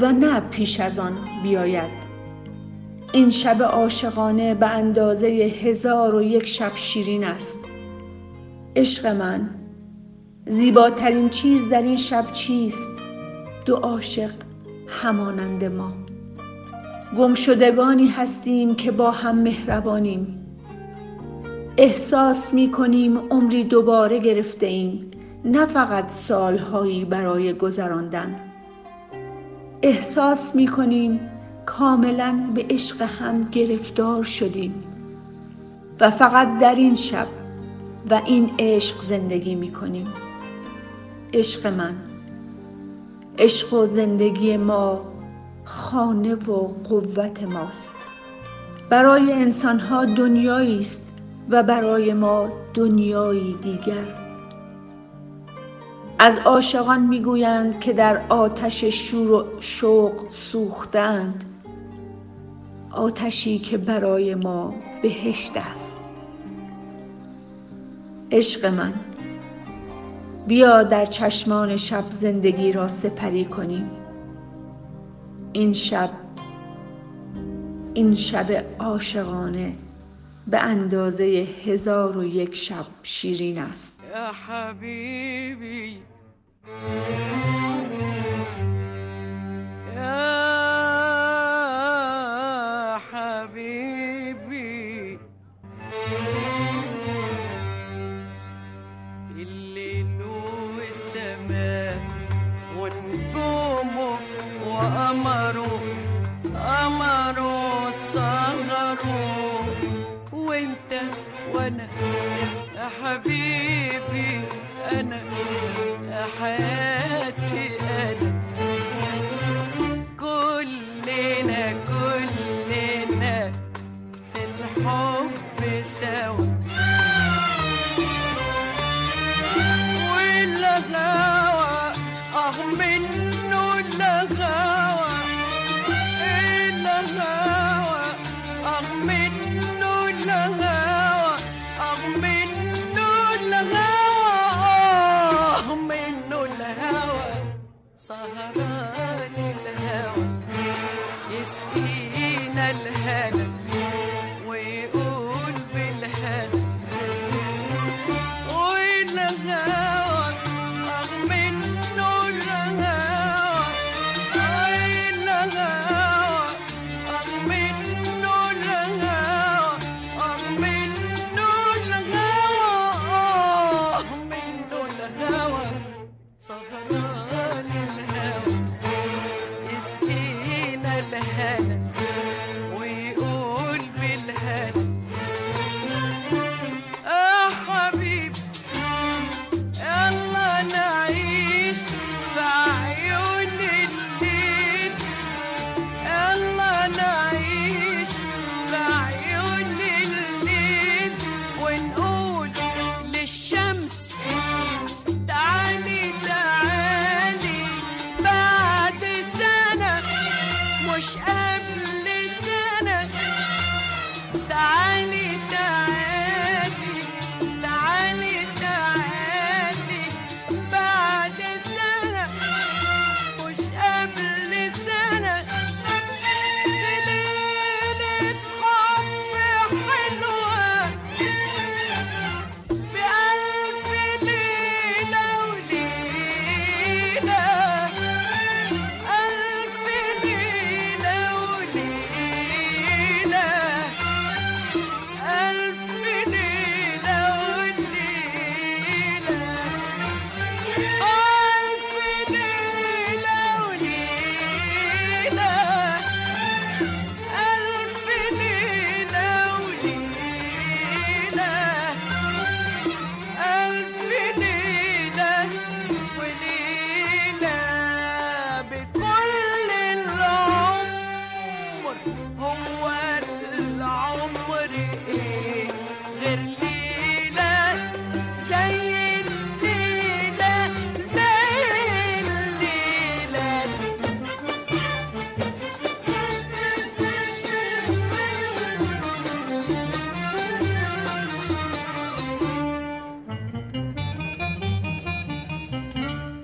و نه پیش از آن بیاید. این شب عاشقانه به اندازه هزار و یک شب شیرین است. عشق من. زیباترین چیز در این شب چیست؟ دو عاشق همانند ما. گمشدگانی هستیم که با هم مهربانیم. احساس می کنیم عمری دوباره گرفته ایم. نه فقط سالهایی برای گذراندن. احساس می کنیم کاملا به عشق هم گرفتار شدیم. و فقط در این شب و این عشق زندگی می کنیم عشق من عشق و زندگی ما خانه و قوت ماست. برای انسانها دنیایی است و برای ما دنیایی دیگر. از عاشقان می‌گویند که در آتش شور و شوق سوختند. آتشی که برای ما بهشت است. عشق من. بیا در چشمان شب زندگی را سپری کنیم. این شب این شب عاشقانه به اندازه هزار و یک شب شیرین است. حبيبي يا حبيبي أنا يا حياتي أنا. كلنا كلنا في الحب سوا.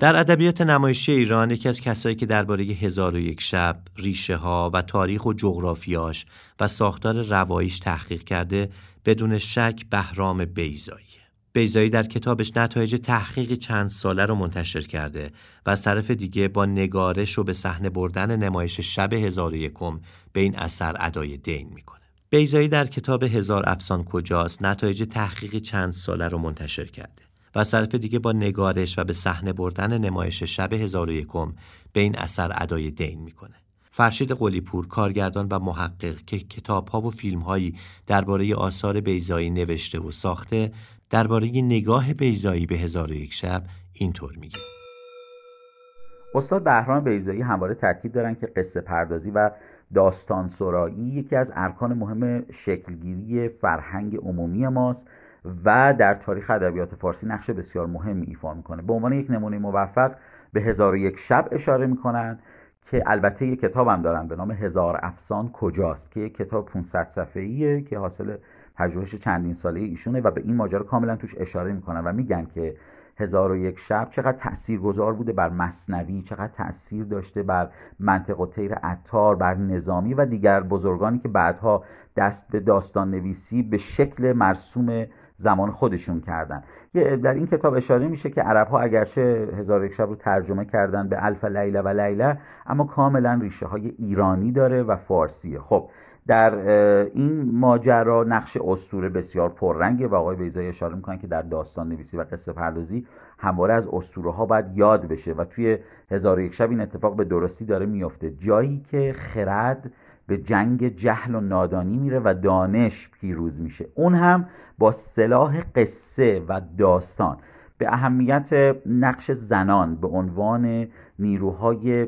در ادبیات نمایشی ایران یکی از کسایی که درباره هزار و یک شب، ریشه ها و تاریخ و جغرافیاش و ساختار رواییش تحقیق کرده بدون شک بهرام بیزایی. بیزایی در کتابش نتایج تحقیق چند ساله رو منتشر کرده و از طرف دیگه با نگارش و به صحنه بردن نمایش شب هزار و یکم به این اثر ادای دین می‌کنه. بیزایی در کتاب هزار افسان کجاست نتایج تحقیق چند ساله رو منتشر کرده. و از دیگه با نگارش و به صحنه بردن نمایش شب هزار و یکم به این اثر ادای دین می‌کنه. فرشید قلیپور کارگردان و محقق که کتاب ها و فیلم هایی درباره آثار بیزایی نوشته و ساخته درباره نگاه بیزایی به هزار و یک شب اینطور میگه استاد بهرام بیزایی همواره تاکید دارن که قصه پردازی و داستان سرایی یکی از ارکان مهم شکلگیری فرهنگ عمومی ماست و در تاریخ ادبیات فارسی نقش بسیار مهمی ایفا می‌کنه. به عنوان یک نمونه موفق به هزار و یک شب اشاره می‌کنن که البته یک کتاب هم دارن به نام هزار افسان کجاست که یک کتاب 500 صفحه‌ایه که حاصل پژوهش چندین ساله ایشونه و به این ماجرا کاملا توش اشاره می‌کنن و میگن که هزار و یک شب چقدر تاثیرگذار بوده بر مصنوی چقدر تاثیر داشته بر منطق و تیر عطار بر نظامی و دیگر بزرگانی که بعدها دست به داستان نویسی به شکل مرسوم زمان خودشون کردن. در این کتاب اشاره میشه که عرب ها اگرچه هزار یک شب رو ترجمه کردن به الف لیله و لیله اما کاملا ریشه های ایرانی داره و فارسیه. خب در این ماجرا نقش استوره بسیار پررنگه و آقای بیزایی اشاره می‌کنن که در داستان نویسی و قصه پردازی همواره از استوره ها باید یاد بشه و توی هزار یک شب این اتفاق به درستی داره میفته جایی که خرد به جنگ جهل و نادانی میره و دانش پیروز میشه. اون هم با سلاح قصه و داستان. به اهمیت نقش زنان به عنوان نیروهای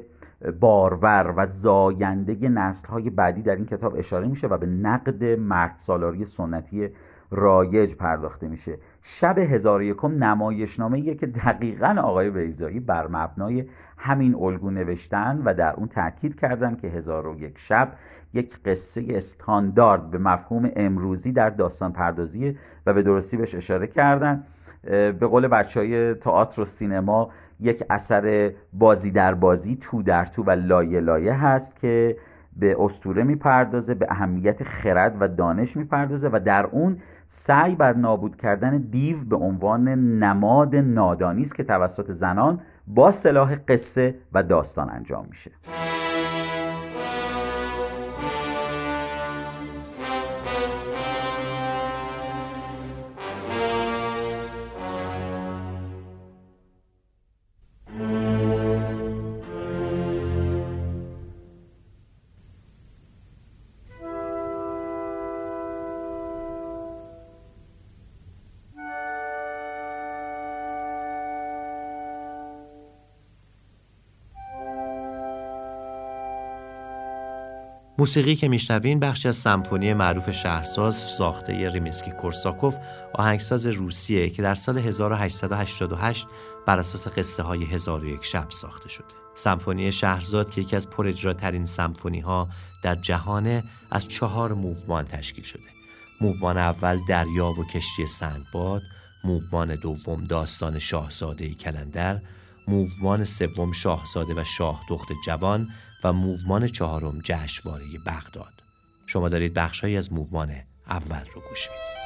بارور و زاینده نسل های بعدی در این کتاب اشاره میشه و به نقد مرد سالاری سنتی رایج پرداخته میشه. شب هزار یکم نمایشنامه که دقیقا آقای بیزایی بر مبنای همین الگو نوشتن و در اون تاکید کردن که هزار و یک شب یک قصه استاندارد به مفهوم امروزی در داستان پردازی و به درستی بهش اشاره کردن. به قول بچه های تئاتر و سینما یک اثر بازی در بازی تو در تو و لایه لایه هست که به استوره می‌پردازه به اهمیت خرد و دانش می‌پردازه و در اون سعی بر نابود کردن دیو به عنوان نماد نادانی است که توسط زنان با سلاح قصه و داستان انجام میشه. موسیقی که میشنوین بخشی از سمفونی معروف شهرساز ساخته ریمیسکی کورساکوف آهنگساز روسیه که در سال 1888 بر اساس قصه های هزار شب ساخته شده. سمفونی شهرزاد که یکی از پراجراترین سمفونی ها در جهان از چهار موومان تشکیل شده. موومان اول دریا و کشتی سندباد، موومان دوم داستان شاهزاده کلندر، موومان سوم شاهزاده و شاه دخت جوان و موومان چهارم جشنواره بغداد. شما دارید بخشهایی از موومان اول رو گوش می‌دید.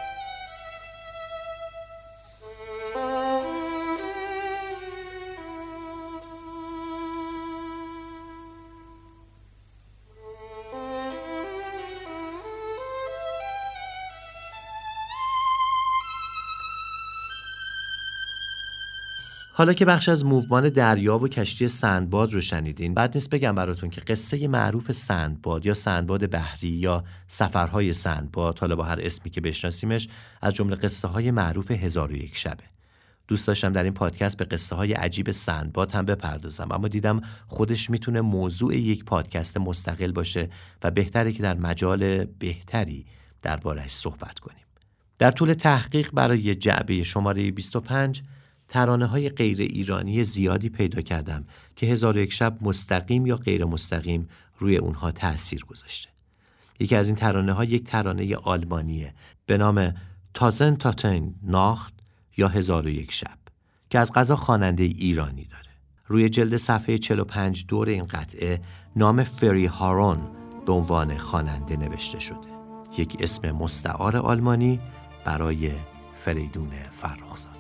حالا که بخش از موومان دریا و کشتی سندباد رو شنیدین بعد نیست بگم براتون که قصه معروف سندباد یا سندباد بحری یا سفرهای سندباد حالا با هر اسمی که بشناسیمش از جمله قصه های معروف هزار و یک شبه. دوست داشتم در این پادکست به قصه های عجیب سندباد هم بپردازم اما دیدم خودش می‌تونه موضوع یک پادکست مستقل باشه و بهتره که در مجال بهتری دربارش صحبت کنیم. در طول تحقیق برای جعبه شماره 25 ترانه های غیر ایرانی زیادی پیدا کردم که هزار و یک شب مستقیم یا غیر مستقیم روی اونها تأثیر گذاشته. یکی از این ترانه ها یک ترانه آلمانیه به نام تازن تاتن ناخت یا هزار و یک شب که از غذا خواننده ایرانی داره. روی جلد صفحه 45 دور این قطعه نام فری هارون به عنوان خواننده نوشته شده. یک اسم مستعار آلمانی برای فریدون فرخزاد.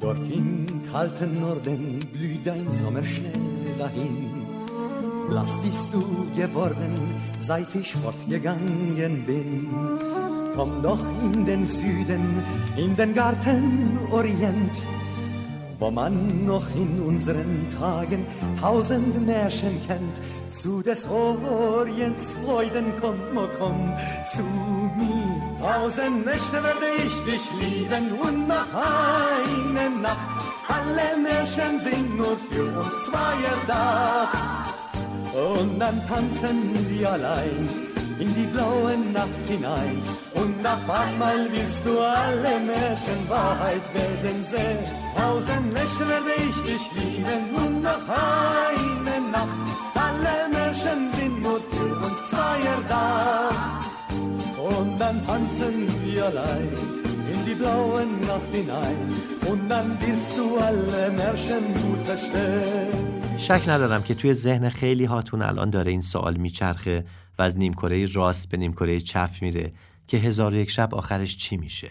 Dort im kalten Norden blüht ein Sommer schnell dahin. Blass bist du geworden, seit ich fortgegangen bin. Komm doch in den Süden, in den Garten Orient, wo man noch in unseren Tagen tausend Märchen kennt. Zu des Orients Freuden kommt, mo komm zu mir. Tausend Nächte werde ich dich lieben und noch eine Nacht. Alle Märchen sind nur für uns zweier da. Und dann tanzen wir allein in die blaue Nacht hinein. Und auf einmal wirst du alle Märchen Wahrheit werden sehen. Tausend Nächte werde ich dich lieben und noch eine Nacht. Da. Und dann tanzen wir allein in die blaue Nacht hinein. Und dann wirst du alle Märchen gut verstehen. شک ندارم که توی ذهن خیلی هاتون الان داره این سوال میچرخه و از نیمکره راست به نیمکره چپ میره که هزار یک شب آخرش چی میشه؟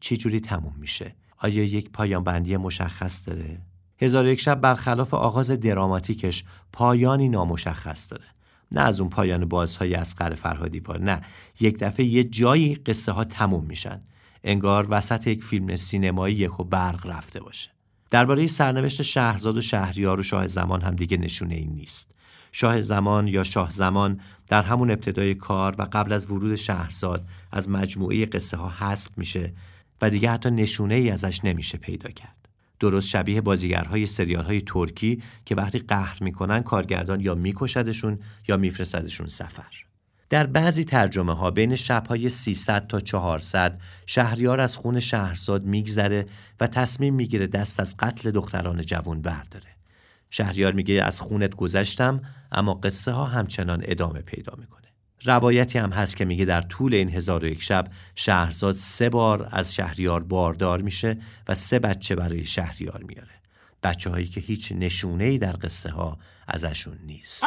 چی جوری تموم میشه؟ آیا یک پایان بندی مشخص داره؟ هزار یک شب برخلاف آغاز دراماتیکش پایانی نامشخص داره. نه از اون پایان بازهای اسقر فرهادیوار نه یک دفعه یه جایی قصه ها تموم میشن انگار وسط یک فیلم سینمایی یک و برق رفته باشه درباره سرنوشت شهرزاد و شهریار و شاه زمان هم دیگه نشونه این نیست شاه زمان یا شاه زمان در همون ابتدای کار و قبل از ورود شهرزاد از مجموعه قصه ها حذف میشه و دیگه حتی نشونه ای ازش نمیشه پیدا کرد. درست شبیه بازیگرهای سریال های ترکی که وقتی قهر می‌کنن کارگردان یا میکشدشون یا میفرستدشون سفر. در بعضی ترجمه ها بین شبهای 300 تا 400 شهریار از خون شهرزاد میگذره و تصمیم می‌گیره دست از قتل دختران جوان برداره. شهریار میگه از خونت گذشتم اما قصه ها همچنان ادامه پیدا می‌کنه. روایتی هم هست که میگه در طول این هزار و یک شب شهرزاد سه بار از شهریار باردار میشه و سه بچه برای شهریار میاره. بچه هایی که هیچ نشونه ای در قصه ها ازشون نیست.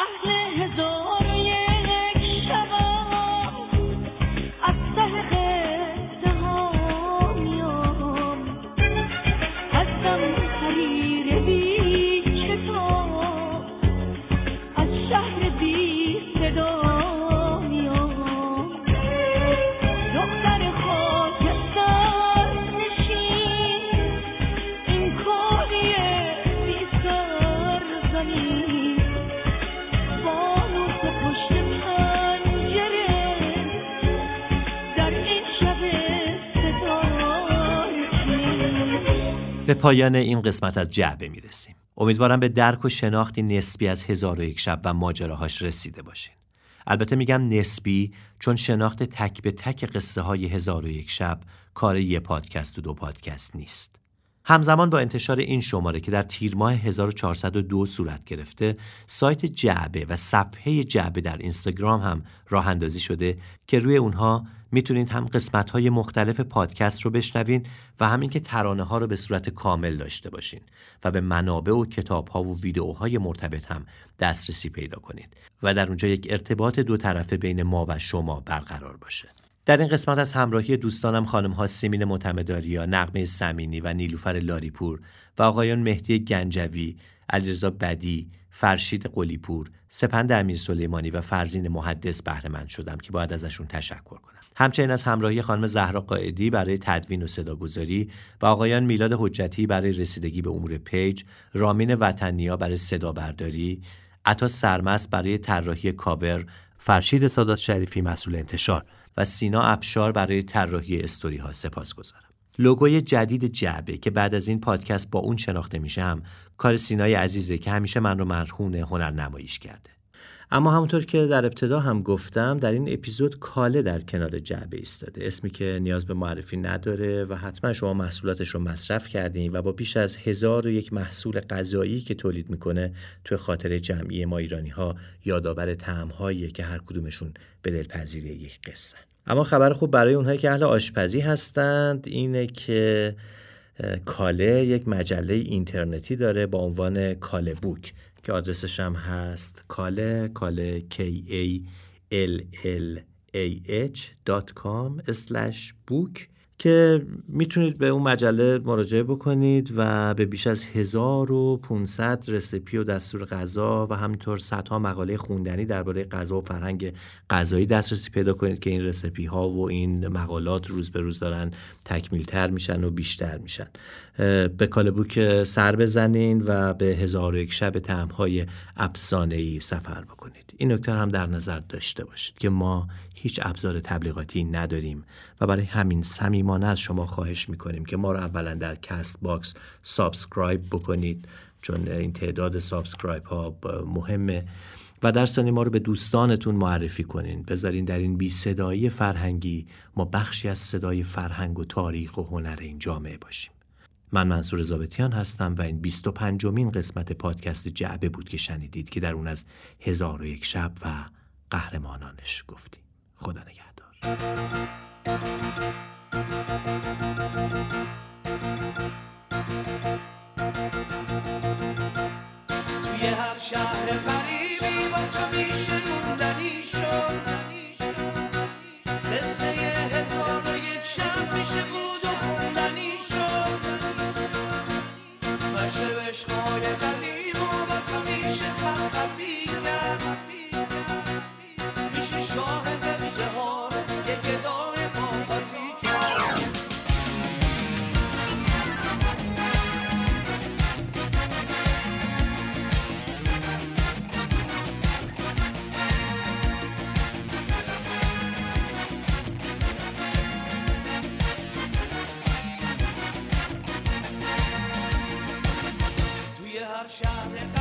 به پایان این قسمت از جعبه می رسیم. امیدوارم به درک و شناختی نسبی از هزار و یک شب و ماجراهاش رسیده باشین. البته میگم نسبی چون شناخت تک به تک قصه های هزار و یک شب کار یه پادکست و دو پادکست نیست. همزمان با انتشار این شماره که در تیر ماه 1402 صورت گرفته سایت جعبه و صفحه جعبه در اینستاگرام هم راه اندازی شده که روی اونها می‌تونید هم قسمت های مختلف پادکست رو بشنوین و همین که ترانه ها رو به صورت کامل داشته باشین و به منابع و کتاب ها و ویدئوهای مرتبط هم دسترسی پیدا کنید و در اونجا یک ارتباط دو طرفه بین ما و شما برقرار باشه. در این قسمت از همراهی دوستانم خانم ها سیمین متمداریا، نقمه سمینی و نیلوفر لاریپور و آقایان مهدی گنجوی، علیرضا بدی، فرشید قلیپور، سپند امیر سلیمانی و فرزین محدث بهره شدم که باید ازشون تشکر کنم. همچنین از همراهی خانم زهرا قائدی برای تدوین و صداگذاری و آقایان میلاد حجتی برای رسیدگی به امور page، رامین وطنیا برای صدا برداری، عطا سرمست برای طراحی کاور، فرشید سادات شریفی مسئول انتشار و سینا افشار برای طراحی استوری ها سپاس گذارم. لوگوی جدید جعبه که بعد از این پادکست با اون شناخته میشه هم کار سینای عزیزه که همیشه من رو مرهون هنر نماییش کرده. اما همونطور که در ابتدا هم گفتم در این اپیزود کاله در کنار جعبه ایستاده. اسمی که نیاز به معرفی نداره و حتما شما محصولاتش رو مصرف کردین و با بیش از هزار و یک محصول غذایی که تولید می‌کنه توی خاطر جمعی ما ایرانی ها یادآور طعم که هر کدومشون به دلپذیری یک قصه. اما خبر خوب برای اونهایی که اهل آشپزی هستند اینه که کاله یک مجله اینترنتی داره با عنوان کاله بوک. که آدرسش هم هست کاله کاله k a l l a h book. که می‌تونید به اون مجله مراجعه بکنید و به بیش از 1500 رسیپی و دستور غذا و همینطور صدها مقاله خوندنی درباره غذا و فرهنگ غذایی دسترسی پیدا کنید که این recipe ها و این مقالات روز به روز دارن تکمیل تر میشن و بیشتر میشن. به کاله بوک سر بزنین و به هزار و یک شب طعم های افسانه ای سفر بکنید. این نکته هم در نظر داشته باشید که ما هیچ ابزار تبلیغاتی نداریم و برای همین صمیمانه از شما خواهش می‌کنیم که ما رو اولا در Castbox subscribe بکنید چون این تعداد subscribe ها مهمه. و در ثانی ما رو به دوستانتون معرفی کنین. بذارین در این بی صدایی فرهنگی ما بخشی از صدای فرهنگ و تاریخ و هنر این جامعه باشیم. من منصور زابتیان هستم و این 25 مین قسمت پادکست جعبه بود که شنیدید که در اون از هزار و یک شب و قهرمانانش گفتیم. خدا نگهدار. توی هر شهر غریبی با تو میشه موندنی شد. قصه هزار و یک شب میشه بود و خوندنی شد. مشق عشقای قدیم با تو میشه خط خطی کرد شهر